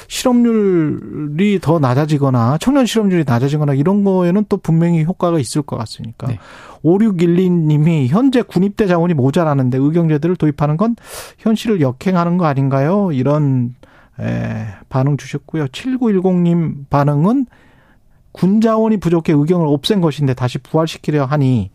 실업률이 더 낮아지거나 청년 실업률이 낮아지거나 이런 거에는 또 분명히 효과가 있을 것 같으니까. 네. 5612님이 현재 군입대 자원이 모자라는데 의경제들을 도입하는 건 현실을 역행하는 거 아닌가요? 이런 에, 반응 주셨고요. 7910님 반응은 군 자원이 부족해 의경을 없앤 것인데 다시 부활시키려 하니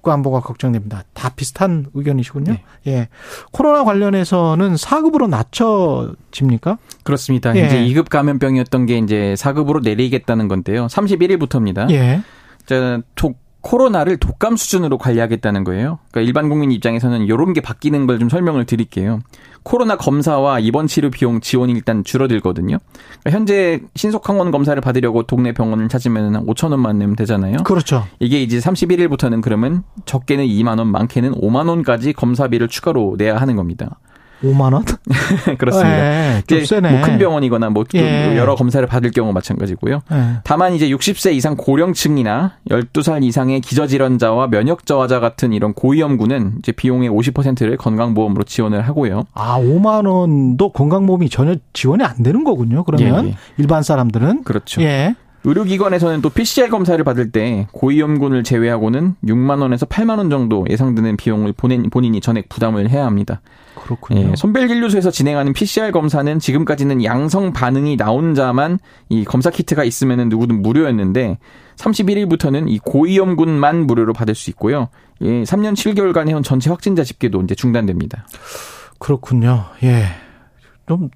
국가 안보가 걱정됩니다. 다 비슷한 의견이시군요. 네. 예. 코로나 관련해서는 4급으로 낮춰집니까? 그렇습니다. 예. 이제 2급 감염병이었던 게 이제 4급으로 내리겠다는 건데요. 31일부터입니다. 예. 자, 독 코로나를 독감 수준으로 관리하겠다는 거예요. 그러니까 일반 국민 입장에서는 이런 게 바뀌는 걸 좀 설명을 드릴게요. 코로나 검사와 입원 치료 비용 지원이 일단 줄어들거든요. 그러니까 현재 신속 항원 검사를 받으려고 동네 병원을 찾으면 한 5천 원만 내면 되잖아요. 그렇죠. 이게 이제 31일부터는 그러면 적게는 2만 원, 많게는 5만 원까지 검사비를 추가로 내야 하는 겁니다. 5만 원? <laughs> 그렇습니다. 네, 좀 세네. 뭐큰 병원이거나 뭐 예. 여러 검사를 받을 경우 마찬가지고요. 예. 다만 이제 60세 이상 고령층이나 12살 이상의 기저질환자와 면역 저하자 같은 이런 고위험군은 이제 비용의 50%를 건강보험으로 지원을 하고요. 아, 5만 원도 건강보험이 전혀 지원이 안 되는 거군요. 그러면 예. 예. 일반 사람들은 그렇죠. 예. 의료기관에서는 또 PCR 검사를 받을 때 고위험군을 제외하고는 6만 원에서 8만 원 정도 예상되는 비용을 본인, 본인이 전액 부담을 해야 합니다. 그렇군요. 예, 손벨진료소에서 진행하는 PCR 검사는 지금까지는 양성 반응이 나온 자만 이 검사 키트가 있으면 누구든 무료였는데 31일부터는 이 고위험군만 무료로 받을 수 있고요. 예, 3년 7개월간 해온 전체 확진자 집계도 이제 중단됩니다. 그렇군요. 예. 좀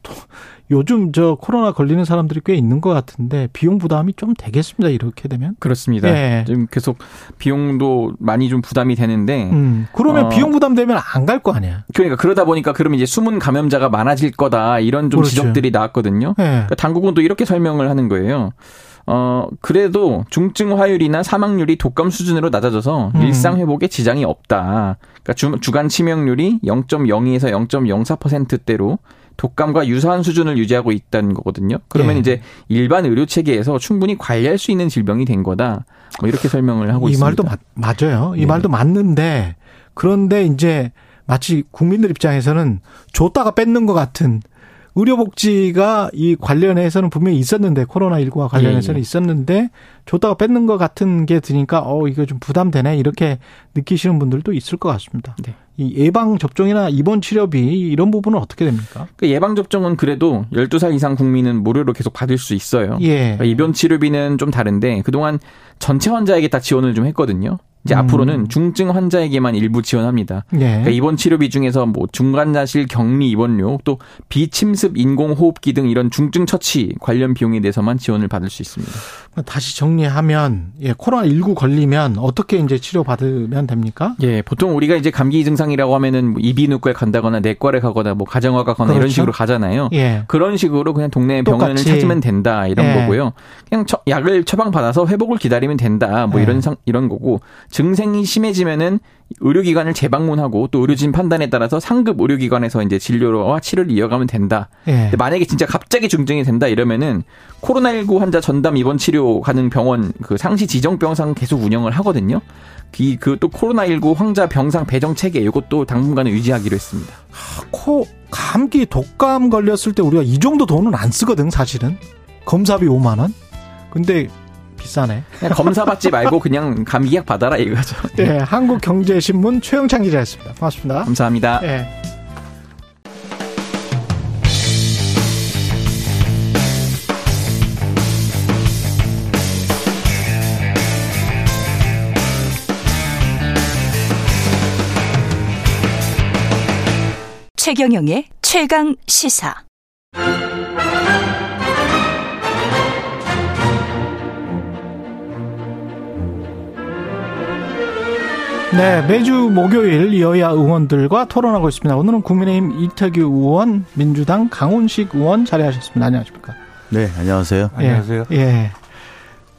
요즘 저 코로나 걸리는 사람들이 꽤 있는 것 같은데 비용 부담이 좀 되겠습니다. 이렇게 되면 그렇습니다. 예. 지금 계속 비용도 많이 좀 부담이 되는데 음, 그러면 어, 비용 부담 되면 안 갈 거 아니야. 그러니까 그러다 보니까 그러면 이제 숨은 감염자가 많아질 거다 이런 좀 그렇죠. 지적들이 나왔거든요. 예. 그러니까 당국은 또 이렇게 설명을 하는 거예요. 어, 그래도 중증 화율이나 사망률이 독감 수준으로 낮아져서 음. 일상 회복에 지장이 없다. 그러니까 주, 주간 치명률이 0.02에서 0.04%대로 독감과 유사한 수준을 유지하고 있다는 거거든요. 그러면 예. 이제 일반 의료 체계에서 충분히 관리할 수 있는 질병이 된 거다. 뭐 이렇게 설명을 하고 이 있습니다. 말도 맞, 맞아요. 이 네. 말도 맞는데 그런데 이제 마치 국민들 입장에서는 줬다가 뺏는 것 같은 의료복지가 이 관련해서는 분명히 있었는데 코로나19와 관련해서는 예, 예. 있었는데 줬다가 뺏는 것 같은 게 드니까 어 이거 좀 부담되네 이렇게 느끼시는 분들도 있을 것 같습니다. 네. 이 예방 접종이나 입원 치료비 이런 부분은 어떻게 됩니까? 그 예방 접종은 그래도 12살 이상 국민은 무료로 계속 받을 수 있어요. 예. 그러니까 입원 치료비는 좀 다른데 그동안 전체 환자에게 다 지원을 좀 했거든요. 이제 음. 앞으로는 중증 환자에게만 일부 지원합니다. 예. 그러니까 입원 치료비 중에서 뭐 중간자실 격리 입원료 또 비침습 인공호흡기 등 이런 중증 처치 관련 비용에 대해서만 지원을 받을 수 있습니다. 다시 정리하면 예, 코로나 19 걸리면 어떻게 이제 치료 받으면 됩니까? 예, 보통 우리가 이제 감기 증상이라고 하면은 뭐 이비인후과에 간다거나 내과를 가거나 뭐 가정화가 가거나 그렇죠? 이런 식으로 가잖아요. 예. 그런 식으로 그냥 동네 병원을 찾으면 된다 이런 예. 거고요. 그냥 처, 약을 처방 받아서 회복을 기다리면 된다 뭐 예. 이런 상 이런 거고 증상이 심해지면은 의료기관을 재방문하고 또 의료진 판단에 따라서 상급 의료기관에서 이제 진료와 치료를 이어가면 된다. 예. 만약에 진짜 갑자기 중증이 된다 이러면은 코로나19 환자 전담 입원 치료 가능 병원 그 상시 지정 병상 계속 운영을 하거든요. 그또 코로나19 환자 병상 배정 체계 이것도 당분간은 유지하기로 했습니다. 코 감기 독감 걸렸을 때 우리가 이 정도 돈은 안 쓰거든 사실은 검사비 5만 원. 근데 비싸네. 검사 받지 말고 그냥 감기약 받아라 이거죠. 네, <laughs> 한국경제신문 최영창 기자였습니다. 고맙습니다. 감사합니다. 네. 최경영의 최강 시사. 네, 매주 목요일 여야 의원들과 토론하고 있습니다. 오늘은 국민의힘 이태규 의원, 민주당 강훈식 의원 자리하셨습니다. 안녕하십니까? 네, 안녕하세요. 예, 안녕하세요. 예.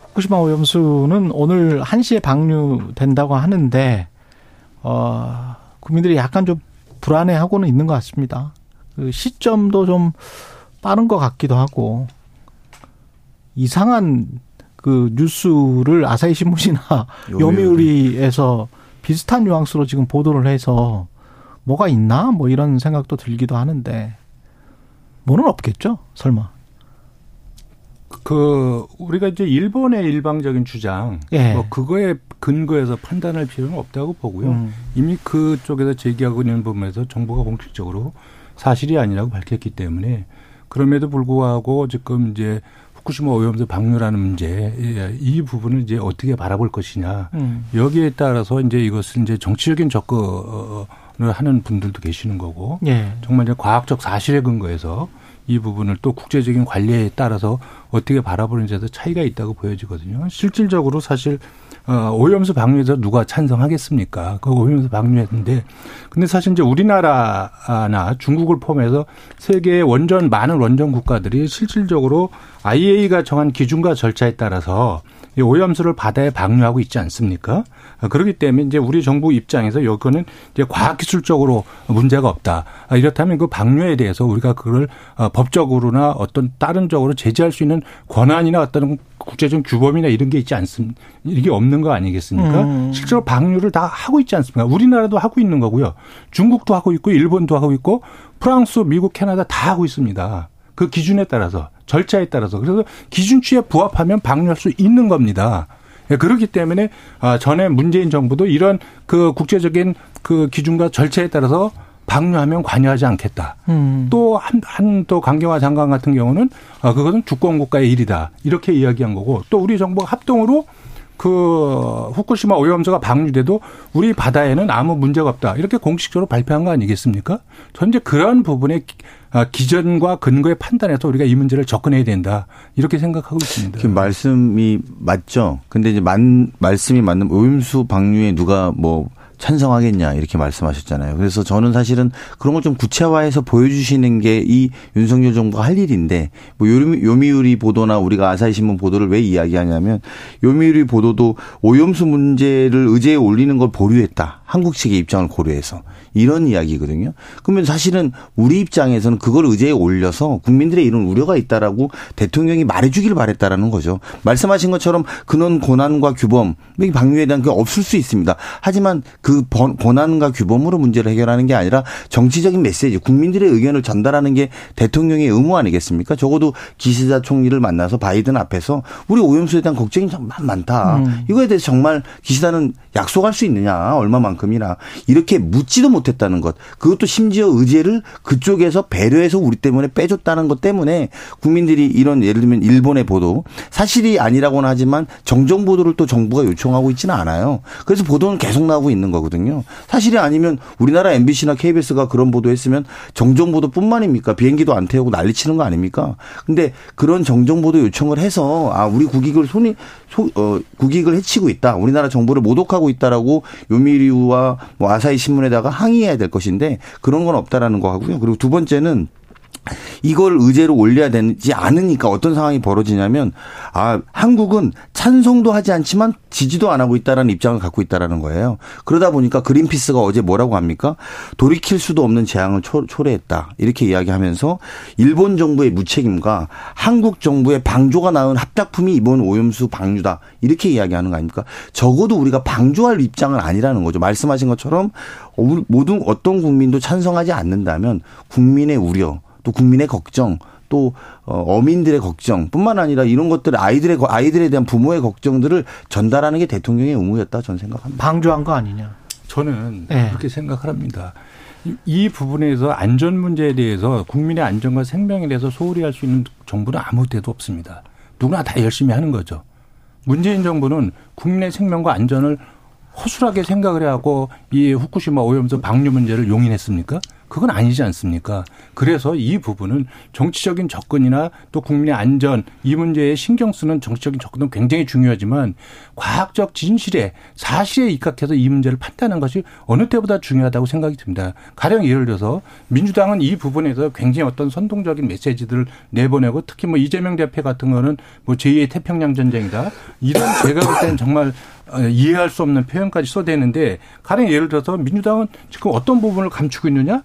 후쿠시마 오염수는 오늘 1시에 방류된다고 하는데, 어, 국민들이 약간 좀 불안해하고는 있는 것 같습니다. 그 시점도 좀 빠른 것 같기도 하고, 이상한 그 뉴스를 아사히 신문이나 요미우리에서 비슷한 뉘앙스로 지금 보도를 해서 뭐가 있나 뭐 이런 생각도 들기도 하는데 뭐는 없겠죠 설마 그 우리가 이제 일본의 일방적인 주장 예. 뭐 그거에 근거해서 판단할 필요는 없다고 보고요. 음. 이미 그쪽에서 제기하고 있는 부분에서 정부가 공식적으로 사실이 아니라고 밝혔기 때문에 그럼에도 불구하고 지금 이제 후쿠시마 오염수 방류라는 문제 이 부분을 이제 어떻게 바라볼 것이냐 음. 여기에 따라서 이제 이것을 이제 정치적인 접근을 하는 분들도 계시는 거고 예. 정말 이제 과학적 사실에 근거해서 이 부분을 또 국제적인 관리에 따라서 어떻게 바라보는지에도 차이가 있다고 보여지거든요. 실질적으로 사실 어, 오염수 방류에서 누가 찬성하겠습니까? 그 오염수 방류했는데, 근데 사실 이제 우리나라나 중국을 포함해서 세계의 원전 많은 원전 국가들이 실질적으로 IAEA가 정한 기준과 절차에 따라서 이 오염수를 바다에 방류하고 있지 않습니까? 그렇기 때문에 이제 우리 정부 입장에서 여기는 이제 과학기술적으로 문제가 없다. 이렇다면 그 방류에 대해서 우리가 그걸 어, 법적으로나 어떤 다른 적으로 제재할 수 있는 권한이나 어떤 국제적 규범이나 이런 게 있지 않습니까? 이게 없는 거 아니겠습니까? 음. 실제로 방류를 다 하고 있지 않습니까? 우리나라도 하고 있는 거고요. 중국도 하고 있고 일본도 하고 있고 프랑스, 미국, 캐나다 다 하고 있습니다. 그 기준에 따라서 절차에 따라서 그래서 기준치에 부합하면 방류할 수 있는 겁니다. 예, 그렇기 때문에 아, 전에 문재인 정부도 이런 그 국제적인 그 기준과 절차에 따라서 방류하면 관여하지 않겠다. 음. 또한 한 또 강경화 장관 같은 경우는 아 그것은 주권 국가의 일이다. 이렇게 이야기한 거고 또 우리 정부가 합동으로 그 후쿠시마 오염수가 방류돼도 우리 바다에는 아무 문제가 없다. 이렇게 공식적으로 발표한 거 아니겠습니까? 현재 그런 부분에 아, 기전과 근거에 판단해서 우리가 이 문제를 접근해야 된다. 이렇게 생각하고 있습니다. 그 말씀이 맞죠. 근데 이제 만, 말씀이 맞는 오염수 방류에 누가 뭐 찬성하겠냐 이렇게 말씀하셨잖아요. 그래서 저는 사실은 그런 걸 좀 구체화해서 보여주시는 게 이 윤석열 정부가 할 일인데 뭐 요미우리 보도나 우리가 아사히 신문 보도를 왜 이야기하냐면 요미우리 보도도 오염수 문제를 의제에 올리는 걸 보류했다. 한국 측의 입장을 고려해서 이런 이야기거든요. 그러면 사실은 우리 입장에서는 그걸 의제에 올려서 국민들의 이런 우려가 있다라고 대통령이 말해주길 바랬다라는 거죠. 말씀하신 것처럼 근원 고난과 규범 방류에 대한 게 없을 수 있습니다. 하지만 그 권한과 규범으로 문제를 해결하는 게 아니라 정치적인 메시지, 국민들의 의견을 전달하는 게 대통령의 의무 아니겠습니까? 적어도 기시다 총리를 만나서 바이든 앞에서 우리 오염수에 대한 걱정이 정말 많다. 음. 이거에 대해서 정말 기시다는 약속할 수 있느냐, 얼마만큼이나 이렇게 묻지도 못 했다는 것. 그것도 심지어 의제를 그쪽에서 배려해서 우리 때문에 빼줬다는 것 때문에 국민들이 이런 예를 들면 일본의 보도 사실이 아니라고는 하지만 정정 보도를 또 정부가 요청하고 있지는 않아요. 그래서 보도는 계속 나오고 있는 거거든요. 사실이 아니면 우리나라 MBC나 KBS가 그런 보도했으면 정정 보도뿐만입니까? 비행기도 안 태우고 난리치는 거 아닙니까? 근데 그런 정정 보도 요청을 해서 아 우리 국익을 손이 소, 어, 국익을 해치고 있다. 우리나라 정부를 모독하고 있다라고 요미리우와 뭐 아사히 신문에다가 항의 해야 될 것인데 그런 건 없다라는 거 하고요. 그리고 두 번째는 이걸 의제로 올려야 되지 않으니까 어떤 상황이 벌어지냐면 아 한국은 찬성도 하지 않지만 지지도 안 하고 있다라는 입장을 갖고 있다라는 거예요. 그러다 보니까 그린피스가 어제 뭐라고 합니까? 돌이킬 수도 없는 재앙을 초, 초래했다 이렇게 이야기하면서 일본 정부의 무책임과 한국 정부의 방조가 낳은 합작품이 이번 오염수 방류다 이렇게 이야기하는 거 아닙니까? 적어도 우리가 방조할 입장은 아니라는 거죠. 말씀하신 것처럼 모든 어떤 국민도 찬성하지 않는다면 국민의 우려 또 국민의 걱정 또 어, 어민들의 걱정뿐만 아니라 이런 것들 아이들의 아이들에 대한 부모의 걱정들을 전달하는 게 대통령의 의무였다 저는 생각합니다. 방조한 거 아니냐? 저는 네. 그렇게 생각을 합니다. 이 부분에서 안전 문제에 대해서 국민의 안전과 생명에 대해서 소홀히 할 수 있는 정부는 아무 데도 없습니다. 누구나 다 열심히 하는 거죠. 문재인 정부는 국민의 생명과 안전을 허술하게 생각을 하고 이 후쿠시마 오염수 방류 문제를 용인했습니까? 그건 아니지 않습니까? 그래서 이 부분은 정치적인 접근이나 또 국민의 안전 이 문제에 신경 쓰는 정치적인 접근은 굉장히 중요하지만 과학적 진실에 사실에 입각해서 이 문제를 판단하는 것이 어느 때보다 중요하다고 생각이 듭니다. 가령 예를 들어서 민주당은 이 부분에서 굉장히 어떤 선동적인 메시지들을 내보내고 특히 뭐 이재명 대표 같은 거는 뭐 제2의 태평양 전쟁이다. 이런 제가 볼 때는 정말 어, 이해할 수 없는 표현까지 써대는데 가령 예를 들어서 민주당은 지금 어떤 부분을 감추고 있느냐?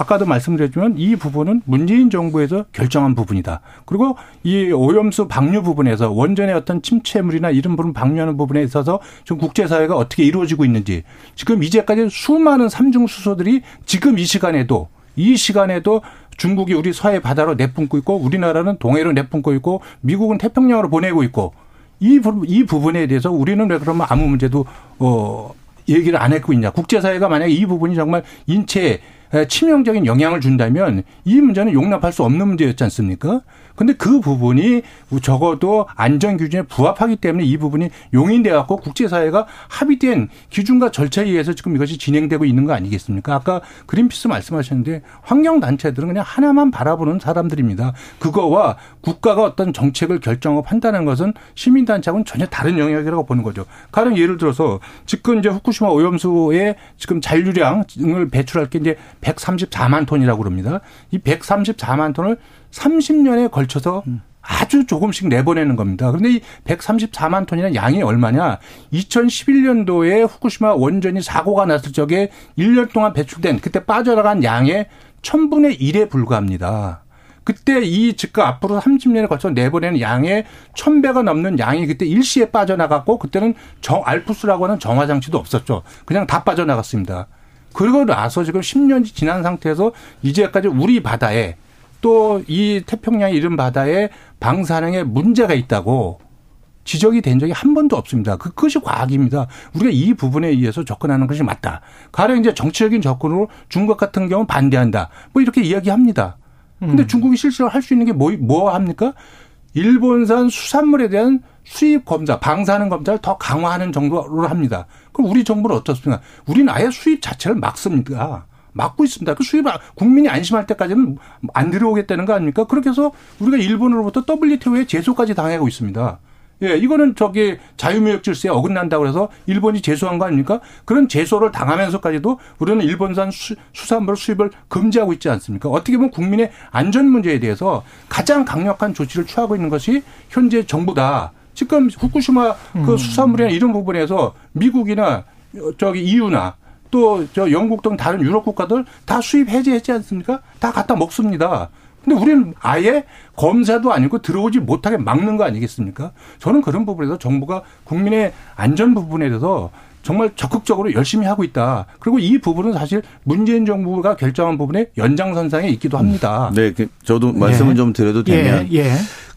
아까도 말씀드렸지만 이 부분은 문재인 정부에서 결정한 부분이다. 그리고 이 오염수 방류 부분에서 원전의 어떤 침체물이나 이런 부분 방류하는 부분에 있어서 지금 국제사회가 어떻게 이루어지고 있는지 지금 이제까지 수많은 삼중 수소들이 지금 이 시간에도 이 시간에도 중국이 우리 서해 바다로 내뿜고 있고 우리나라는 동해로 내뿜고 있고 미국은 태평양으로 보내고 있고 이, 이 부분에 대해서 우리는 왜 그러면 아무 문제도 어 얘기를 안 했고 있냐. 국제사회가 만약에 이 부분이 정말 인체에 치명적인 영향을 준다면 이 문제는 용납할 수 없는 문제였지 않습니까? 근데 그 부분이 적어도 안전 기준에 부합하기 때문에 이 부분이 용인돼 갖고 국제사회가 합의된 기준과 절차에 의해서 지금 이것이 진행되고 있는 거 아니겠습니까? 아까 그린피스 말씀하셨는데 환경 단체들은 그냥 하나만 바라보는 사람들입니다. 그거와 국가가 어떤 정책을 결정하고 판단하는 것은 시민 단체하고는 전혀 다른 영역이라고 보는 거죠. 가령 예를 들어서 지금 이제 후쿠시마 오염수의 지금 잔류량을 배출할 게 이제 134만 톤이라고 그럽니다. 이 134만 톤을 30년에 걸쳐서 아주 조금씩 내보내는 겁니다. 그런데 이 134만 톤이나 양이 얼마냐? 2011년도에 후쿠시마 원전이 사고가 났을 적에 1년 동안 배출된 그때 빠져나간 양의 1000분의 1에 불과합니다. 그때 이 즉각 앞으로 30년에 걸쳐 내보내는 양의 1000배가 넘는 양이 그때 일시에 빠져나갔고 그때는 정 알프스라고 하는 정화 장치도 없었죠. 그냥 다 빠져나갔습니다. 그러고 나서 지금 10년이 지난 상태에서 이제까지 우리 바다에 또 이 태평양 이런 바다에 방사능에 문제가 있다고 지적이 된 적이 한 번도 없습니다. 그, 그것이 과학입니다. 우리가 이 부분에 의해서 접근하는 것이 맞다. 가령 이제 정치적인 접근으로 중국 같은 경우는 반대한다. 뭐 이렇게 이야기합니다. 근데 음. 중국이 실제로 할 수 있는 게 뭐, 뭐 합니까? 일본산 수산물에 대한 수입 검사, 방사능 검사를 더 강화하는 정도로 합니다. 그럼 우리 정부는 어떻습니까? 우리는 아예 수입 자체를 막습니다. 막고 있습니다. 그 수입 국민이 안심할 때까지는 안 들어오겠다는 거 아닙니까? 그렇게 해서 우리가 일본으로부터 WTO에 제소까지 당하고 있습니다. 예, 이거는 저기 자유무역 질서에 어긋난다고 해서 일본이 제소한 거 아닙니까? 그런 제소를 당하면서까지도 우리는 일본산 수, 수산물 수입을 금지하고 있지 않습니까? 어떻게 보면 국민의 안전 문제에 대해서 가장 강력한 조치를 취하고 있는 것이 현재 정부다. 지금 후쿠시마 그 음. 수산물이나 이런 부분에서 미국이나 저기 EU나 또 저 영국 등 다른 유럽 국가들 다 수입 해제했지 않습니까? 다 갖다 먹습니다. 근데 우리는 아예 검사도 아니고 들어오지 못하게 막는 거 아니겠습니까? 저는 그런 부분에서 정부가 국민의 안전 부분에 대해서 정말 적극적으로 열심히 하고 있다. 그리고 이 부분은 사실 문재인 정부가 결정한 부분의 연장선상에 있기도 합니다. 네, 그 저도 말씀을 예. 좀 드려도 되면 예. 예.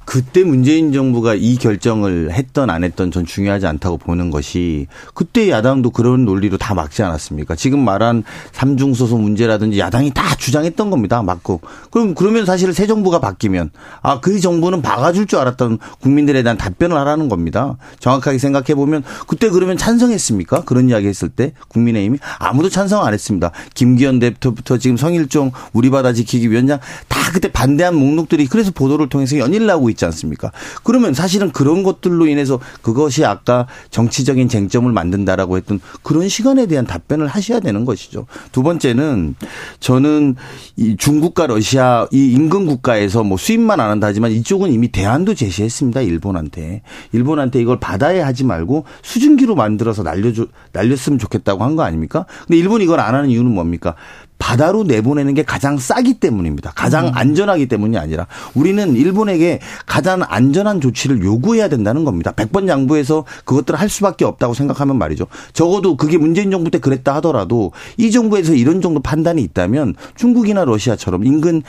그때 문재인 정부가 이 결정을 했던 안 했던 전 중요하지 않다고 보는 것이 그때 야당도 그런 논리로 다 막지 않았습니까? 지금 말한 삼중소소 문제라든지 야당이 다 주장했던 겁니다. 맞고. 그럼 그러면 사실 새 정부가 바뀌면 아, 그 정부는 박아줄 줄 알았던 국민들에 대한 답변을 하라는 겁니다. 정확하게 생각해 보면 그때 그러면 찬성했습니까? 그런 이야기 했을 때 국민의힘이 아무도 찬성 안 했습니다. 김기현 대표부터 지금 성일종 우리 바다 지키기 위원장 다 그때 반대한 목록들이 그래서 보도를 통해서 연일 나오고 있지 않습니까? 그러면 사실은 그런 것들로 인해서 그것이 아까 정치적인 쟁점을 만든다라고 했던 그런 시간에 대한 답변을 하셔야 되는 것이죠. 두 번째는 저는 이 중국과 러시아 이 인근 국가에서 뭐 수입만 안 한다 하지만 이쪽은 이미 대안도 제시했습니다. 일본한테. 일본한테 이걸 받아야 하지 말고 수증기로 만들어서 날려줘 날렸으면 좋겠다고 한 거 아닙니까? 근데 일본이 이걸 안 하는 이유는 뭡니까? 바다로 내보내는 게 가장 싸기 때문입니다. 가장 음. 안전하기 때문이 아니라 우리는 일본에게 가장 안전한 조치를 요구해야 된다는 겁니다. 100번 양보해서 그것들을 할 수밖에 없다고 생각하면 말이죠. 적어도 그게 문재인 정부 때 그랬다 하더라도 이 정부에서 이런 정도 판단이 있다면 중국이나 러시아처럼 인근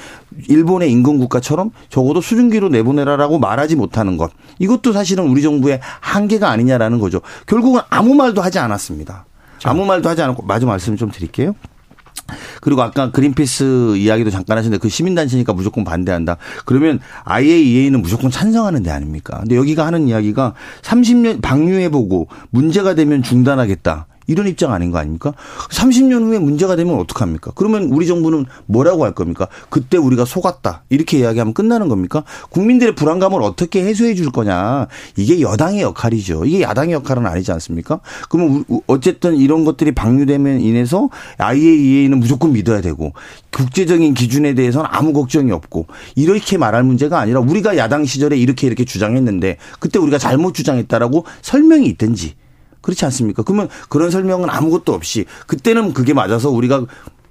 일본의 인근 국가처럼 적어도 수증기로 내보내라라고 말하지 못하는 것. 이것도 사실은 우리 정부의 한계가 아니냐라는 거죠. 결국은 아무 말도 하지 않았습니다. 아무 말도 하지 않았고 마지막 말씀 좀 드릴게요. 그리고 아까 그린피스 이야기도 잠깐 하셨는데 그 시민단체니까 무조건 반대한다. 그러면 IAEA는 무조건 찬성하는 데 아닙니까? 근데 여기가 하는 이야기가 30년 방류해보고 문제가 되면 중단하겠다. 이런 입장 아닌 거 아닙니까? 30년 후에 문제가 되면 어떡합니까? 그러면 우리 정부는 뭐라고 할 겁니까? 그때 우리가 속았다. 이렇게 이야기하면 끝나는 겁니까? 국민들의 불안감을 어떻게 해소해 줄 거냐. 이게 여당의 역할이죠. 이게 야당의 역할은 아니지 않습니까? 그러면 어쨌든 이런 것들이 방류되면 인해서 IAEA는 무조건 믿어야 되고 국제적인 기준에 대해서는 아무 걱정이 없고 이렇게 말할 문제가 아니라 우리가 야당 시절에 이렇게 이렇게 주장했는데 그때 우리가 잘못 주장했다라고 설명이 있든지 그렇지 않습니까? 그러면 그런 설명은 아무것도 없이 그때는 그게 맞아서 우리가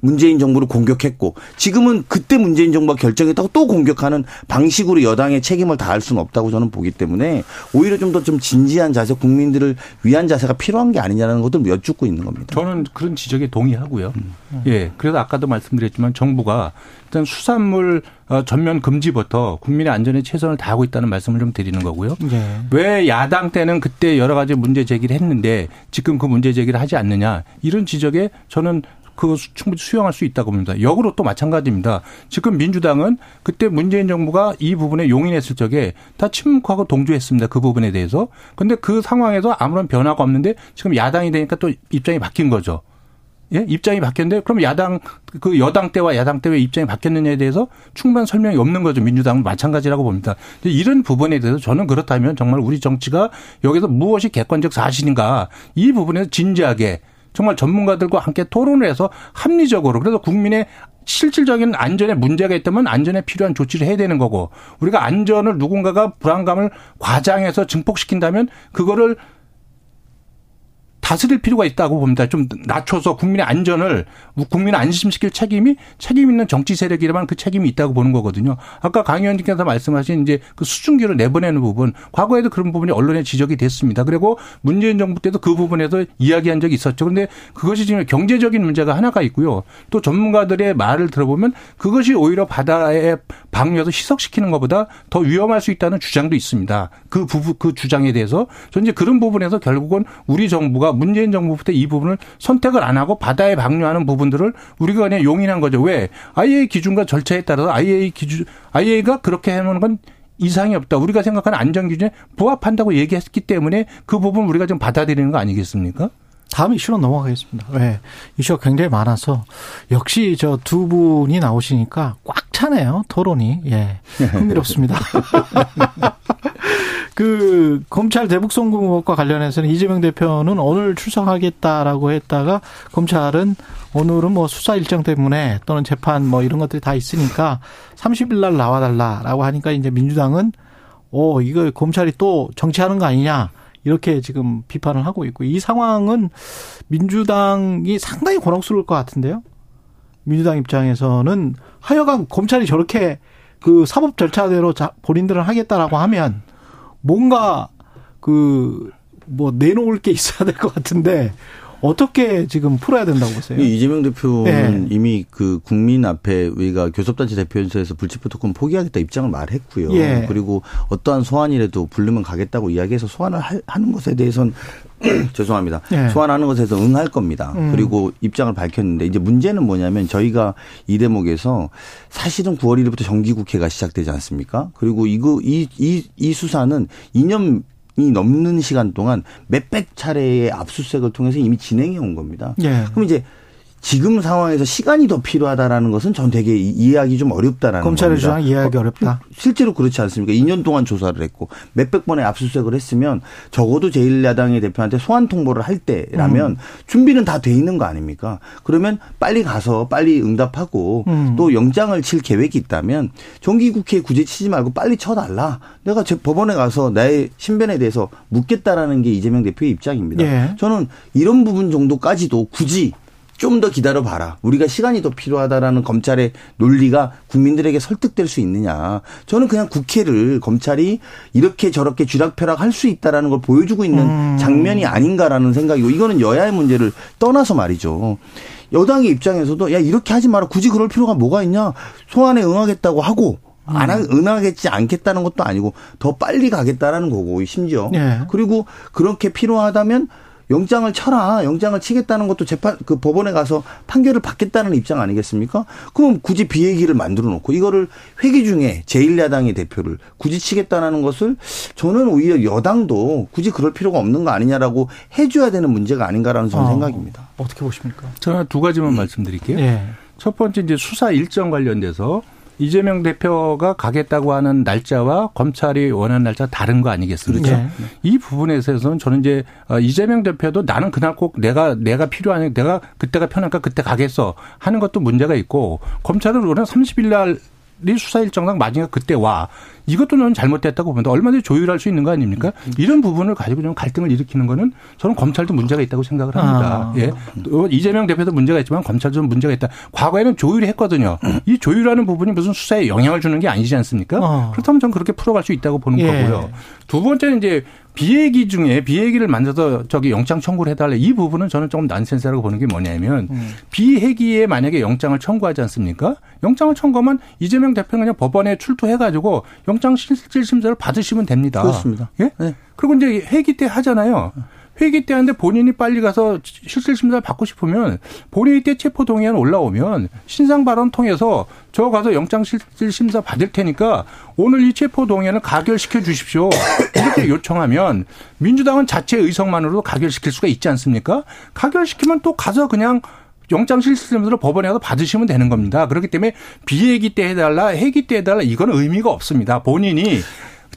문재인 정부를 공격했고 지금은 그때 문재인 정부가 결정했다고 또 공격하는 방식으로 여당의 책임을 다할 수는 없다고 저는 보기 때문에 오히려 좀 더좀 좀 진지한 자세, 국민들을 위한 자세가 필요한 게 아니냐는 것을 여쭙고 있는 겁니다. 저는 그런 지적에 동의하고요. 음. 예. 그래서 아까도 말씀드렸지만 정부가 일단 수산물 어, 전면 금지부터 국민의 안전에 최선을 다하고 있다는 말씀을 좀 드리는 거고요. 네. 왜 야당 때는 그때 여러 가지 문제 제기를 했는데 지금 그 문제 제기를 하지 않느냐 이런 지적에 저는 그 충분히 수용할 수 있다고 봅니다. 역으로 또 마찬가지입니다. 지금 민주당은 그때 문재인 정부가 이 부분에 용인했을 적에 다 침묵하고 동조했습니다. 그 부분에 대해서. 근데 그 상황에서 아무런 변화가 없는데 지금 야당이 되니까 또 입장이 바뀐 거죠. 예? 입장이 바뀌었는데 그럼 야당 그 여당 때와 야당 때 왜 입장이 바뀌었느냐에 대해서 충분한 설명이 없는 거죠. 민주당은 마찬가지라고 봅니다. 이런 부분에 대해서 저는 그렇다면 정말 우리 정치가 여기서 무엇이 객관적 사실인가 이 부분에서 진지하게 정말 전문가들과 함께 토론을 해서 합리적으로 그래서 국민의 실질적인 안전에 문제가 있다면 안전에 필요한 조치를 해야 되는 거고 우리가 안전을 누군가가 불안감을 과장해서 증폭시킨다면 그거를 다스릴 필요가 있다고 봅니다. 좀 낮춰서 국민의 안전을 국민을 안심시킬 책임이 책임 있는 정치 세력이라면 그 책임이 있다고 보는 거거든요. 아까 강 의원님께서 말씀하신 이제 그 수증기를 내보내는 부분 과거에도 그런 부분이 언론에 지적이 됐습니다. 그리고 문재인 정부 때도 그 부분에서 이야기한 적이 있었죠. 그런데 그것이 지금 경제적인 문제가 하나가 있고요. 또 전문가들의 말을 들어보면 그것이 오히려 바다의 방류에서 희석시키는 것보다 더 위험할 수 있다는 주장도 있습니다. 그 부분 그 주장에 대해서 저는 이제 그런 부분에서 결국은 우리 정부가 문재인 정부부터 이 부분을 선택을 안 하고 바다에 방류하는 부분들을 우리가 그냥 용인한 거죠. 왜? IA 기준과 절차에 따라서 IA 기준, IA가 그렇게 해놓은 건 이상이 없다. 우리가 생각하는 안전 기준에 부합한다고 얘기했기 때문에 그 부분 우리가 좀 받아들이는 거 아니겠습니까? 다음 이슈로 넘어가겠습니다. 네. 이슈가 굉장히 많아서 역시 저 두 분이 나오시니까 꽉 차네요. 토론이. 예. 흥미롭습니다. <laughs> 그 검찰 대북 송금 의혹과 관련해서는 이재명 대표는 오늘 출석하겠다라고 했다가 검찰은 오늘은 뭐 수사 일정 때문에 또는 재판 뭐 이런 것들이 다 있으니까 30일 날 나와 달라라고 하니까 이제 민주당은 오 이거 검찰이 또 정치하는 거 아니냐 이렇게 지금 비판을 하고 있고 이 상황은 민주당이 상당히 곤혹스러울 것 같은데요. 민주당 입장에서는 하여간 검찰이 저렇게 그 사법 절차대로 본인들은 하겠다라고 하면 뭔가 그 뭐 내놓을 게 있어야 될 것 같은데 어떻게 지금 풀어야 된다고 보세요? 이재명 대표는 네. 이미 그 국민 앞에 우리가 교섭단체 대표연설에서 불체포 특권 포기하겠다 입장을 말했고요. 예. 그리고 어떠한 소환이라도 부르면 가겠다고 이야기해서 소환을 하는 것에 대해서는 <clears throat> 죄송합니다. 예. 소환하는 것에서 응할 겁니다. 음. 그리고 입장을 밝혔는데 이제 문제는 뭐냐면 저희가 이 대목에서 사실은 9월 1일부터 정기국회가 시작되지 않습니까? 그리고 이거 이 이 이 수사는 2년 이 넘는 시간 동안 몇백 차례의 압수수색을 통해서 이미 진행해 온 겁니다. 예. 그럼 이제 지금 상황에서 시간이 더 필요하다라는 것은 전 되게 이해하기 좀 어렵다라는 검찰의 주장 이해하기 어, 어렵다. 실제로 그렇지 않습니까? 2년 동안 조사를 했고 몇백 번의 압수수색을 했으면 적어도 제1야당의 대표한테 소환 통보를 할 때라면 음. 준비는 다 돼 있는 거 아닙니까? 그러면 빨리 가서 빨리 응답하고 음. 또 영장을 칠 계획이 있다면 정기국회에 구제 치지 말고 빨리 쳐달라. 내가 제 법원에 가서 나의 신변에 대해서 묻겠다라는 게 이재명 대표의 입장입니다. 예. 저는 이런 부분 정도까지도 굳이 좀 더 기다려 봐라. 우리가 시간이 더 필요하다라는 검찰의 논리가 국민들에게 설득될 수 있느냐. 저는 그냥 국회를 검찰이 이렇게 저렇게 쥐락펴락 할 수 있다라는 걸 보여주고 있는 음. 장면이 아닌가라는 생각이고 이거는 여야의 문제를 떠나서 말이죠. 여당의 입장에서도 야 이렇게 하지 마라. 굳이 그럴 필요가 뭐가 있냐. 소환에 응하겠다고 하고 안 하, 응하겠지 않겠다는 것도 아니고 더 빨리 가겠다라는 거고 심지어 네. 그리고 그렇게 필요하다면 영장을 쳐라. 영장을 치겠다는 것도 재판 그 법원에 가서 판결을 받겠다는 입장 아니겠습니까? 그럼 굳이 비얘기를 만들어 놓고 이거를 회기 중에 제1야당의 대표를 굳이 치겠다는 것을 저는 오히려 여당도 굳이 그럴 필요가 없는 거 아니냐라고 해줘야 되는 문제가 아닌가라는 저는 어, 생각입니다. 어떻게 보십니까? 저는 두 가지만 음. 말씀드릴게요. 네. 첫 번째 이제 수사 일정 관련돼서 이재명 대표가 가겠다고 하는 날짜와 검찰이 원하는 날짜 다른 거 아니겠습니까? 그렇죠. 네. 이 부분에 있어서는 저는 이제 어, 이재명 대표도 나는 그날 꼭 내가 내가 필요하니 내가 그때가 편하니까 그때 가겠어 하는 것도 문제가 있고 검찰은 오늘 30일 날 수사 일정당 마지막 그때 와. 이것도 저는 잘못됐다고 보는데 얼마든지 조율할 수 있는 거 아닙니까? 이런 부분을 가지고 좀 갈등을 일으키는 거는 저는 검찰도 문제가 있다고 생각을 합니다. 아. 예. 이재명 대표도 문제가 있지만 검찰도 문제가 있다. 과거에는 조율을 했거든요. 이 조율하는 부분이 무슨 수사에 영향을 주는 게 아니지 않습니까? 어. 그렇다면 저는 그렇게 풀어갈 수 있다고 보는 예. 거고요. 두 번째는 이제 비얘기 중에 비얘기를 만들어서 저기 영장 청구를 해달래 이 부분은 저는 조금 난센스라고 보는 게 뭐냐면 음. 비얘기에 만약에 영장을 청구하지 않습니까? 영장을 청구하면 이재명 대표는 그냥 법원에 출두해가지고 영장 실질 심사를 받으시면 됩니다. 그렇습니다. 예? 네. 그리고 이제 회기 때 하잖아요. 회기 때 하는데 본인이 빨리 가서 실질 심사를 받고 싶으면 본인이 때 체포 동의안 올라오면 신상 발언 통해서 저 가서 영장 실질 심사 받을 테니까 오늘 이 체포 동의안을 가결시켜 주십시오. 이렇게 요청하면 민주당은 자체 의석만으로도 가결시킬 수가 있지 않습니까? 가결시키면 또 가서 그냥 영장 실질심사를 법원에 가서 받으시면 되는 겁니다. 그렇기 때문에 비회기 때 해달라, 회기 때 해달라 이건 의미가 없습니다. 본인이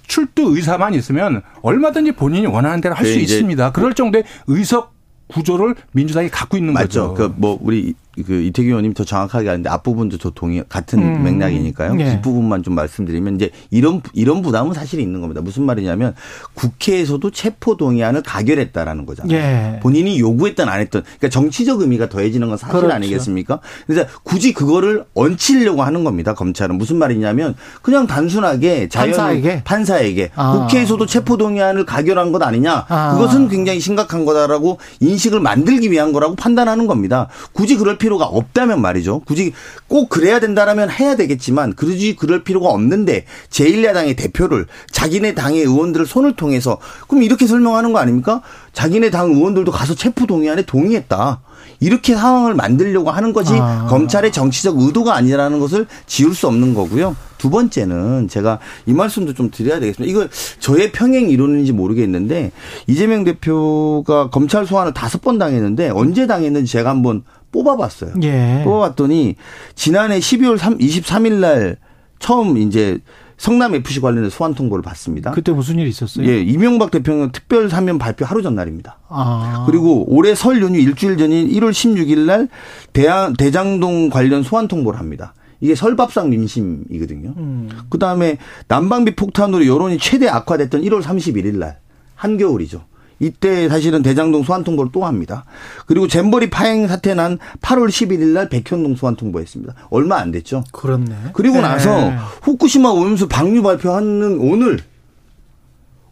출두 의사만 있으면 얼마든지 본인이 원하는 대로 할 수 있습니다. 그럴 정도의 의석 구조를 민주당이 갖고 있는 맞죠. 거죠. 그뭐 우리 그 이태규 의원님 더 정확하게 아는데 앞부분도 저 동의 같은 음. 맥락이니까요. 네. 뒷부분만 좀 말씀드리면 이제 이런 이런 부담은 사실 있는 겁니다. 무슨 말이냐면 국회에서도 체포 동의안을 가결했다라는 거잖아요. 네. 본인이 요구했던 안 했던 그러니까 정치적 의미가 더해지는 건 사실 그렇죠. 아니겠습니까? 그래서 굳이 그거를 얹히려고 하는 겁니다. 검찰은 무슨 말이냐면 그냥 단순하게 자연 판사에게, 판사에게 아. 국회에서도 체포 동의안을 가결한 것 아니냐. 아. 그것은 굉장히 심각한 거다라고 인식을 만들기 위한 거라고 판단하는 겁니다. 굳이 그럴 필요 가 없다면 말이죠. 굳이 꼭 그래야 된다라면 해야 되겠지만 그러지 그럴 필요가 없는데 제1야당의 대표를 자기네 당의 의원들을 손을 통해서 그럼 이렇게 설명하는 거 아닙니까? 자기네 당 의원들도 가서 체포 동의안에 동의했다. 이렇게 상황을 만들려고 하는 것이 아. 검찰의 정치적 의도가 아니라는 것을 지울 수 없는 거고요. 두 번째는 제가 이 말씀도 좀 드려야 되겠습니다. 이거 저의 평행 이론인지 모르겠는데 이재명 대표가 검찰 소환을 다섯 번 당했는데 언제 당했는지 제가 한번 뽑아봤어요. 예. 뽑아봤더니 지난해 12월 3, 23일 날 처음 이제 성남 FC 관련된 소환 통보를 받습니다. 그때 무슨 일이 있었어요? 예, 이명박 대통령 특별 사면 발표 하루 전날입니다. 아. 그리고 올해 설 연휴 일주일 전인 1월 16일 날 대한 대장동 관련 소환 통보를 합니다. 이게 설밥상 민심이거든요. 음. 그 다음에 난방비 폭탄으로 여론이 최대 악화됐던 1월 31일 날 한겨울이죠. 이때 사실은 대장동 소환 통보를 또 합니다. 그리고 잼버리 파행 사태 난 8월 11일 날 백현동 소환 통보했습니다. 얼마 안 됐죠. 그렇네. 그리고 네. 나서 후쿠시마 오염수 방류 발표하는 오늘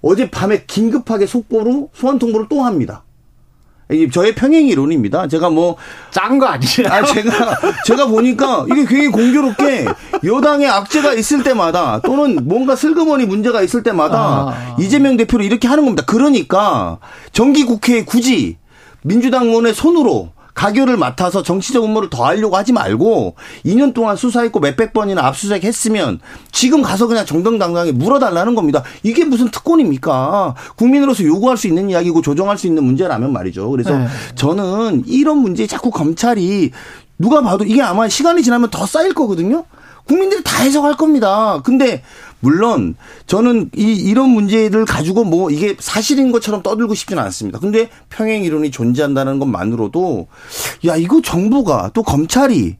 어젯밤에 긴급하게 속보로 소환 통보를 또 합니다. 저의 평행 이론입니다. 제가 뭐짠거 아니냐? 아 제가 제가 보니까 이게 굉장히 공교롭게 여당의 악재가 있을 때마다 또는 뭔가 슬그머니 문제가 있을 때마다 아. 이재명 대표를 이렇게 하는 겁니다. 그러니까 정기 국회에 굳이 민주당 의원의 손으로 가결을 맡아서 정치적 음모를 더 하려고 하지 말고 2년 동안 수사했고 몇백 번이나 압수수색 했으면 지금 가서 그냥 정당당당하게 물어달라는 겁니다. 이게 무슨 특권입니까? 국민으로서 요구할 수 있는 이야기고 조정할 수 있는 문제라면 말이죠. 그래서 네. 저는 이런 문제에 자꾸 검찰이 누가 봐도 이게 아마 시간이 지나면 더 쌓일 거거든요. 국민들이 다 해석할 겁니다. 근데 물론 저는 이 이런 문제를 가지고 뭐 이게 사실인 것처럼 떠들고 싶지는 않습니다. 근데 평행 이론이 존재한다는 것만으로도 야 이거 정부가 또 검찰이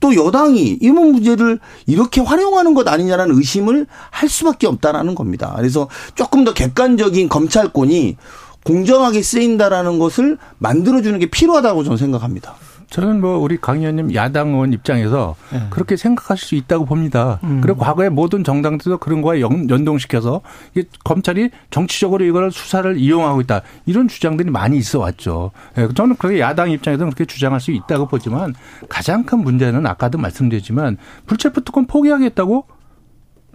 또 여당이 이런 문제를 이렇게 활용하는 것 아니냐라는 의심을 할 수밖에 없다라는 겁니다. 그래서 조금 더 객관적인 검찰권이 공정하게 쓰인다라는 것을 만들어주는 게 필요하다고 저는 생각합니다. 저는 뭐 우리 강 의원님 야당 의원 입장에서 네. 그렇게 생각하실 수 있다고 봅니다. 음. 그리고 과거에 모든 정당들도 그런 거에 연동시켜서 검찰이 정치적으로 이걸 수사를 이용하고 있다. 이런 주장들이 많이 있어 왔죠. 네, 저는 그렇게 야당 입장에서는 그렇게 주장할 수 있다고 보지만 가장 큰 문제는 아까도 말씀드렸지만 불체포 특권 포기하겠다고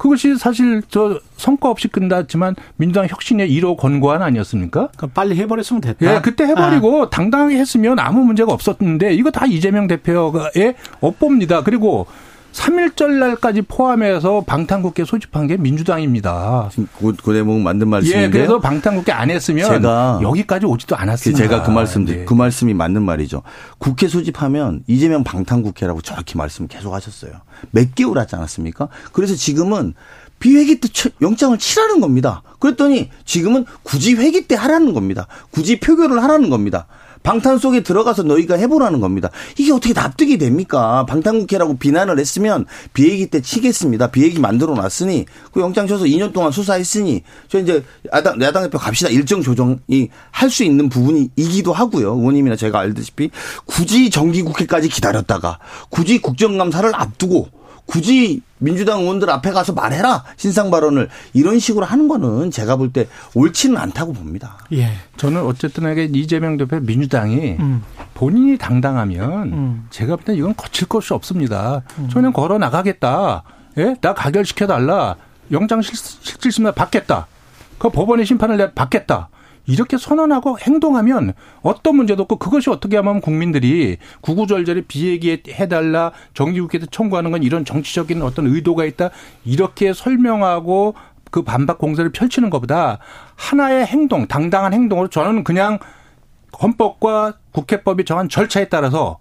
그것이 사실 저 성과 없이 끝났지만 민주당 혁신의 1호 권고안 아니었습니까? 그러니까 빨리 해버렸으면 됐다. 예, 그때 해버리고 아. 당당하게 했으면 아무 문제가 없었는데 이거 다 이재명 대표의 업보입니다. 그리고 3일절 날까지 포함해서 방탄국회 소집한 게 민주당입니다. 그, 그 대목 만든 말씀인데요. 예, 그래서 방탄국회 안 했으면 제가 여기까지 오지도 않았습니다. 제가 그 말씀 네. 그 말씀이 맞는 말이죠. 국회 소집하면 이재명 방탄국회라고 저렇게 말씀 계속 하셨어요. 몇 개월 하지 않았습니까? 그래서 지금은 비회기 때 영장을 치라는 겁니다. 그랬더니 지금은 굳이 회기 때 하라는 겁니다. 굳이 표결을 하라는 겁니다. 방탄 속에 들어가서 너희가 해보라는 겁니다. 이게 어떻게 납득이 됩니까? 방탄국회라고 비난을 했으면 비행기 때 치겠습니다. 비행기 만들어 놨으니 그 영장 쳐서 2년 동안 수사했으니 저 이제 야당, 야당 대표 갑시다. 일정 조정이 할 수 있는 부분이기도 하고요. 의원님이나 제가 알다시피 굳이 정기국회까지 기다렸다가 굳이 국정감사를 앞두고 굳이 민주당 의원들 앞에 가서 말해라 신상 발언을 이런 식으로 하는 거는 제가 볼 때 옳지는 않다고 봅니다. 예, 저는 어쨌든 이게 이재명 대표 민주당이 음. 본인이 당당하면 음. 제가 볼 때 이건 거칠 것이 없습니다. 음. 저는 걸어 나가겠다. 예, 나 가결시켜 달라. 영장 실질심사 받겠다. 그 법원의 심판을 내가 받겠다. 이렇게 선언하고 행동하면 어떤 문제도 없고 그것이 어떻게 하면 국민들이 구구절절히 비얘기해달라 정기국회에 청구하는 건 이런 정치적인 어떤 의도가 있다 이렇게 설명하고 그 반박 공세를 펼치는 것보다 하나의 행동, 당당한 행동으로 저는 그냥 헌법과 국회법이 정한 절차에 따라서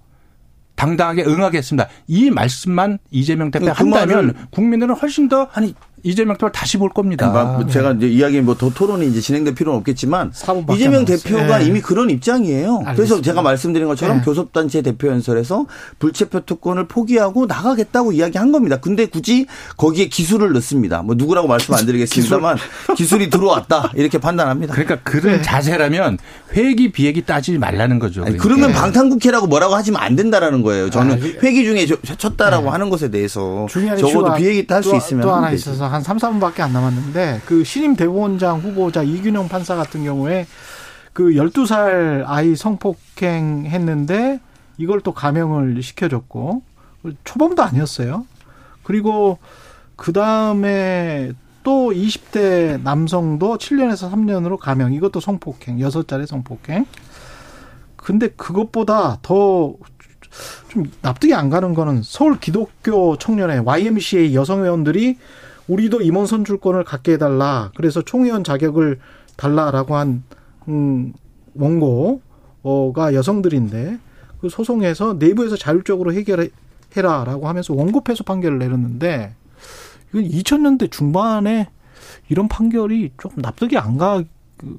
당당하게 응하겠습니다. 이 말씀만 이재명 대표 그 한다면 국민들은 훨씬 더 아니 이재명 대표를 다시 볼 겁니다. 뭐 제가 이제 이야기 뭐더 토론이 이제 진행될 필요는 없겠지만 이재명 대표가 네. 이미 그런 입장이에요. 알겠습니다. 그래서 제가 말씀드린 것처럼 네. 교섭단체 대표 연설에서 불체표 특권을 포기하고 나가겠다고 이야기한 겁니다. 근데 굳이 거기에 기술을 넣습니다. 뭐 누구라고 말씀 안 드리겠습니다만 기술. 이 들어왔다 이렇게 판단합니다. 그러니까 그런 네. 자세라면 회기 비회기 따지지 말라는 거죠. 아니, 그러면 방탄국회라고 뭐라고 하시면 안 된다라는 거예요. 저는 아, 회기 중에 쳤다라고 네. 하는 것에 대해서 적어도 비회기 딸수 있으면 또 하나 있어서 한 3, 4분밖에 안 남았는데 그 신임 대법원장 후보자 이균영 판사 같은 경우에 그 12살 아이 성폭행 했는데 이걸 또 감형을 시켜줬고 초범도 아니었어요. 그리고 그 다음에 또 20대 남성도 7년에서 3년으로 감형. 이것도 성폭행. 6자리 성폭행. 근데 그것보다 더 좀 납득이 안 가는 거는 서울 기독교 청년회 YMCA 여성 회원들이 우리도 임원 선출권을 갖게 해달라. 그래서 총회원 자격을 달라라고 한 음, 원고가 여성들인데 그 소송에서 내부에서 자율적으로 해결해라라고 하면서 원고 패소 판결을 내렸는데 이건 2000년대 중반에 이런 판결이 조금 납득이 안 가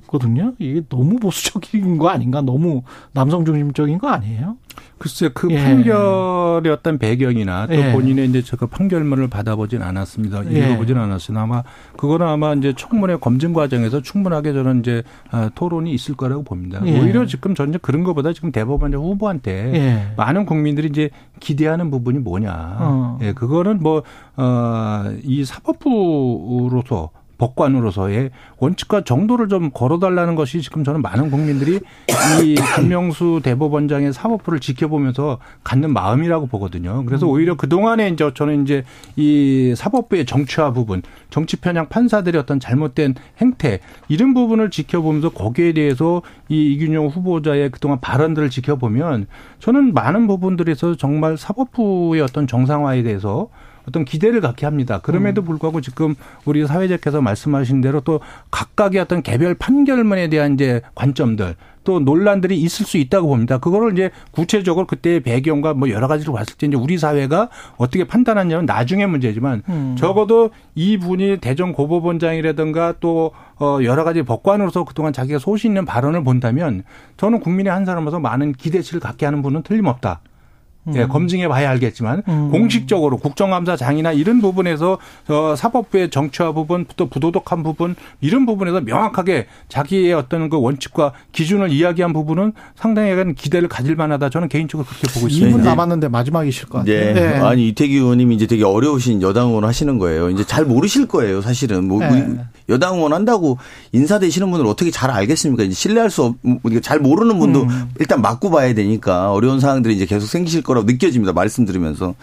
거든요. 이게 너무 보수적인 거 아닌가? 너무 남성 중심적인 거 아니에요? 글쎄 그 예. 판결의 어떤 배경이나 또 예. 본인의 이제 그 판결문을 받아보진 않았습니다. 예. 읽어보진 예. 않았으나 아마 그거는 아마 이제 청문회 검증 과정에서 충분하게 저는 이제 아, 토론이 있을 거라고 봅니다. 예. 오히려 지금 저는 그런 것보다 지금 대법원장 후보한테 예. 많은 국민들이 이제 기대하는 부분이 뭐냐. 어. 예, 그거는 뭐, 어, 이 사법부로서 법관으로서의 원칙과 정도를 좀 걸어달라는 것이 지금 저는 많은 국민들이 이 김명수 대법원장의 사법부를 지켜보면서 갖는 마음이라고 보거든요. 그래서 음. 오히려 그동안에 이제 저는 이제 이 사법부의 정치화 부분, 정치 편향 판사들의 어떤 잘못된 행태 이런 부분을 지켜보면서 거기에 대해서 이 이균용 후보자의 그동안 발언들을 지켜보면 저는 많은 부분들에서 정말 사법부의 어떤 정상화에 대해서 어떤 기대를 갖게 합니다. 그럼에도 음. 불구하고 지금 우리 사회자께서 말씀하신 대로 또 각각의 어떤 개별 판결문에 대한 이제 관점들 또 논란들이 있을 수 있다고 봅니다. 그거를 이제 구체적으로 그때의 배경과 뭐 여러 가지로 봤을 때 이제 우리 사회가 어떻게 판단하냐는 나중에 문제지만 음. 적어도 이분이 대전 고법원장이라든가 또어 여러 가지 법관으로서 그동안 자기가 소신 있는 발언을 본다면 저는 국민의 한 사람으로서 많은 기대치를 갖게 하는 분은 틀림없다. 예, 음. 검증해 봐야 알겠지만 음. 공식적으로 국정감사장이나 이런 부분에서 어, 사법부의 정치화 부분 또 부도덕한 부분 이런 부분에서 명확하게 자기의 어떤 그 원칙과 기준을 이야기한 부분은 상당히 기대를 가질 만하다 저는 개인적으로 그렇게 보고 있습니다. 2분 남았는데 마지막이실 것 같아요. 네. 네. 아니 이태기 의원님이 이제 되게 어려우신 여당 의원 하시는 거예요. 이제 잘 모르실 거예요, 사실은. 뭐 네. 여당 의원 한다고 인사 되시는 분을 어떻게 잘 알겠습니까? 이제 신뢰할 수 없, 잘 모르는 분도 음. 일단 맞고 봐야 되니까 어려운 상황들이 이제 계속 생기실 거 거라고 느껴집니다. 말씀 들으면서.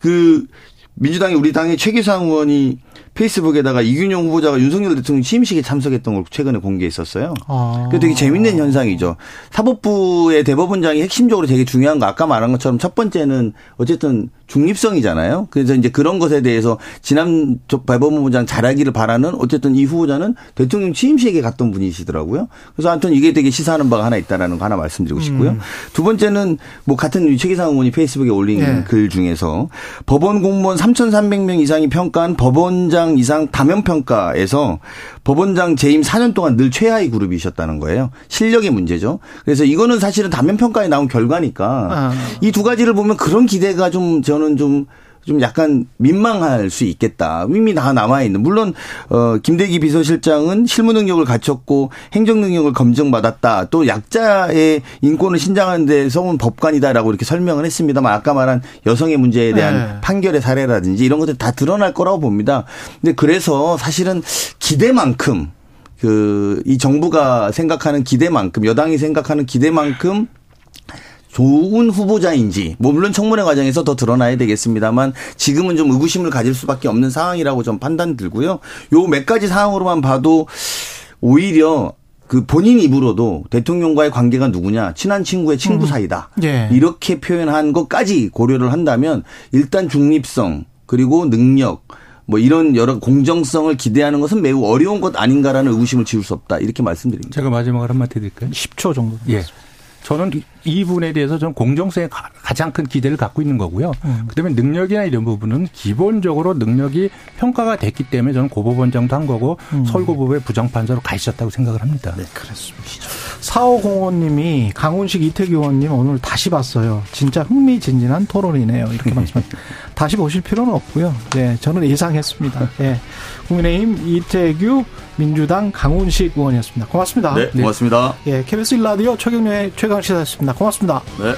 그 민주당이 우리 당의 최기상 의원이 페이스북에다가 이균용 후보자가 윤석열 대통령 취임식에 참석했던 걸 최근에 공개했었어요. 아. 그 되게 재밌는 현상이죠. 사법부의 대법원장이 핵심적으로 되게 중요한 거 아까 말한 것처럼 첫 번째는 어쨌든 중립성이잖아요. 그래서 이제 그런 것에 대해서 지난 대법원장 잘하기를 바라는 어쨌든 이 후보자는 대통령 취임식에 갔던 분이시더라고요. 그래서 아무튼 이게 되게 시사하는 바가 하나 있다라는 거 하나 말씀드리고 싶고요. 음. 두 번째는 뭐 같은 최기상 의원이 페이스북에 올린 네. 글 중에서 법원 공무원 3,300명 이상이 평가한 법원 법원장 이상 다면 평가에서 법원장 재임 4년 동안 늘 최하위 그룹이셨다는 거예요. 실력의 문제죠. 그래서 이거는 사실은 다면 평가에 나온 결과니까 아. 이두 가지를 보면 그런 기대가 좀 저는 좀 좀 약간 민망할 수 있겠다. 이미 다 남아있는. 물론, 어, 김대기 비서실장은 실무 능력을 갖췄고 행정 능력을 검증받았다. 또 약자의 인권을 신장하는 데 서운 법관이다라고 이렇게 설명을 했습니다만 아까 말한 여성의 문제에 대한 네. 판결의 사례라든지 이런 것들 다 드러날 거라고 봅니다. 근데 그래서 사실은 기대만큼 그 이 정부가 생각하는 기대만큼 여당이 생각하는 기대만큼 좋은 후보자인지 뭐 물론 청문회 과정에서 더 드러나야 되겠습니다만 지금은 좀 의구심을 가질 수밖에 없는 상황이라고 좀 판단 들고요. 요 몇 가지 상황으로만 봐도 오히려 그 본인 입으로도 대통령과의 관계가 누구냐 친한 친구의 친구 음. 사이다 음. 예. 이렇게 표현한 것까지 고려를 한다면 일단 중립성 그리고 능력 뭐 이런 여러 공정성을 기대하는 것은 매우 어려운 것 아닌가라는 의구심을 지울 수 없다 이렇게 말씀드립니다. 제가 마지막으로 한마디 드릴까요? 10초 정도. 예. 저는 이 부분에 대해서 저는 공정성에 가장 큰 기대를 갖고 있는 거고요. 음. 그다음에 능력이나 이런 부분은 기본적으로 능력이 평가가 됐기 때문에 저는 고법원장도 한 거고 음. 서울고법의 부장판사로 가 있었다고 생각을 합니다. 네, 그렇습니다. 사오공원님이 강훈식 이태규 의원님 오늘 다시 봤어요. 진짜 흥미진진한 토론이네요. 이렇게 <laughs> 말씀하셨습니다. 다시 보실 필요는 없고요. 네, 저는 예상했습니다. 네. 국민의힘 이태규 민주당 강훈식 의원이었습니다. 고맙습니다. 네, 고맙습니다. 네. 예, KBS 1라디오 최경련의 최강시사였습니다. 고맙습니다. 네.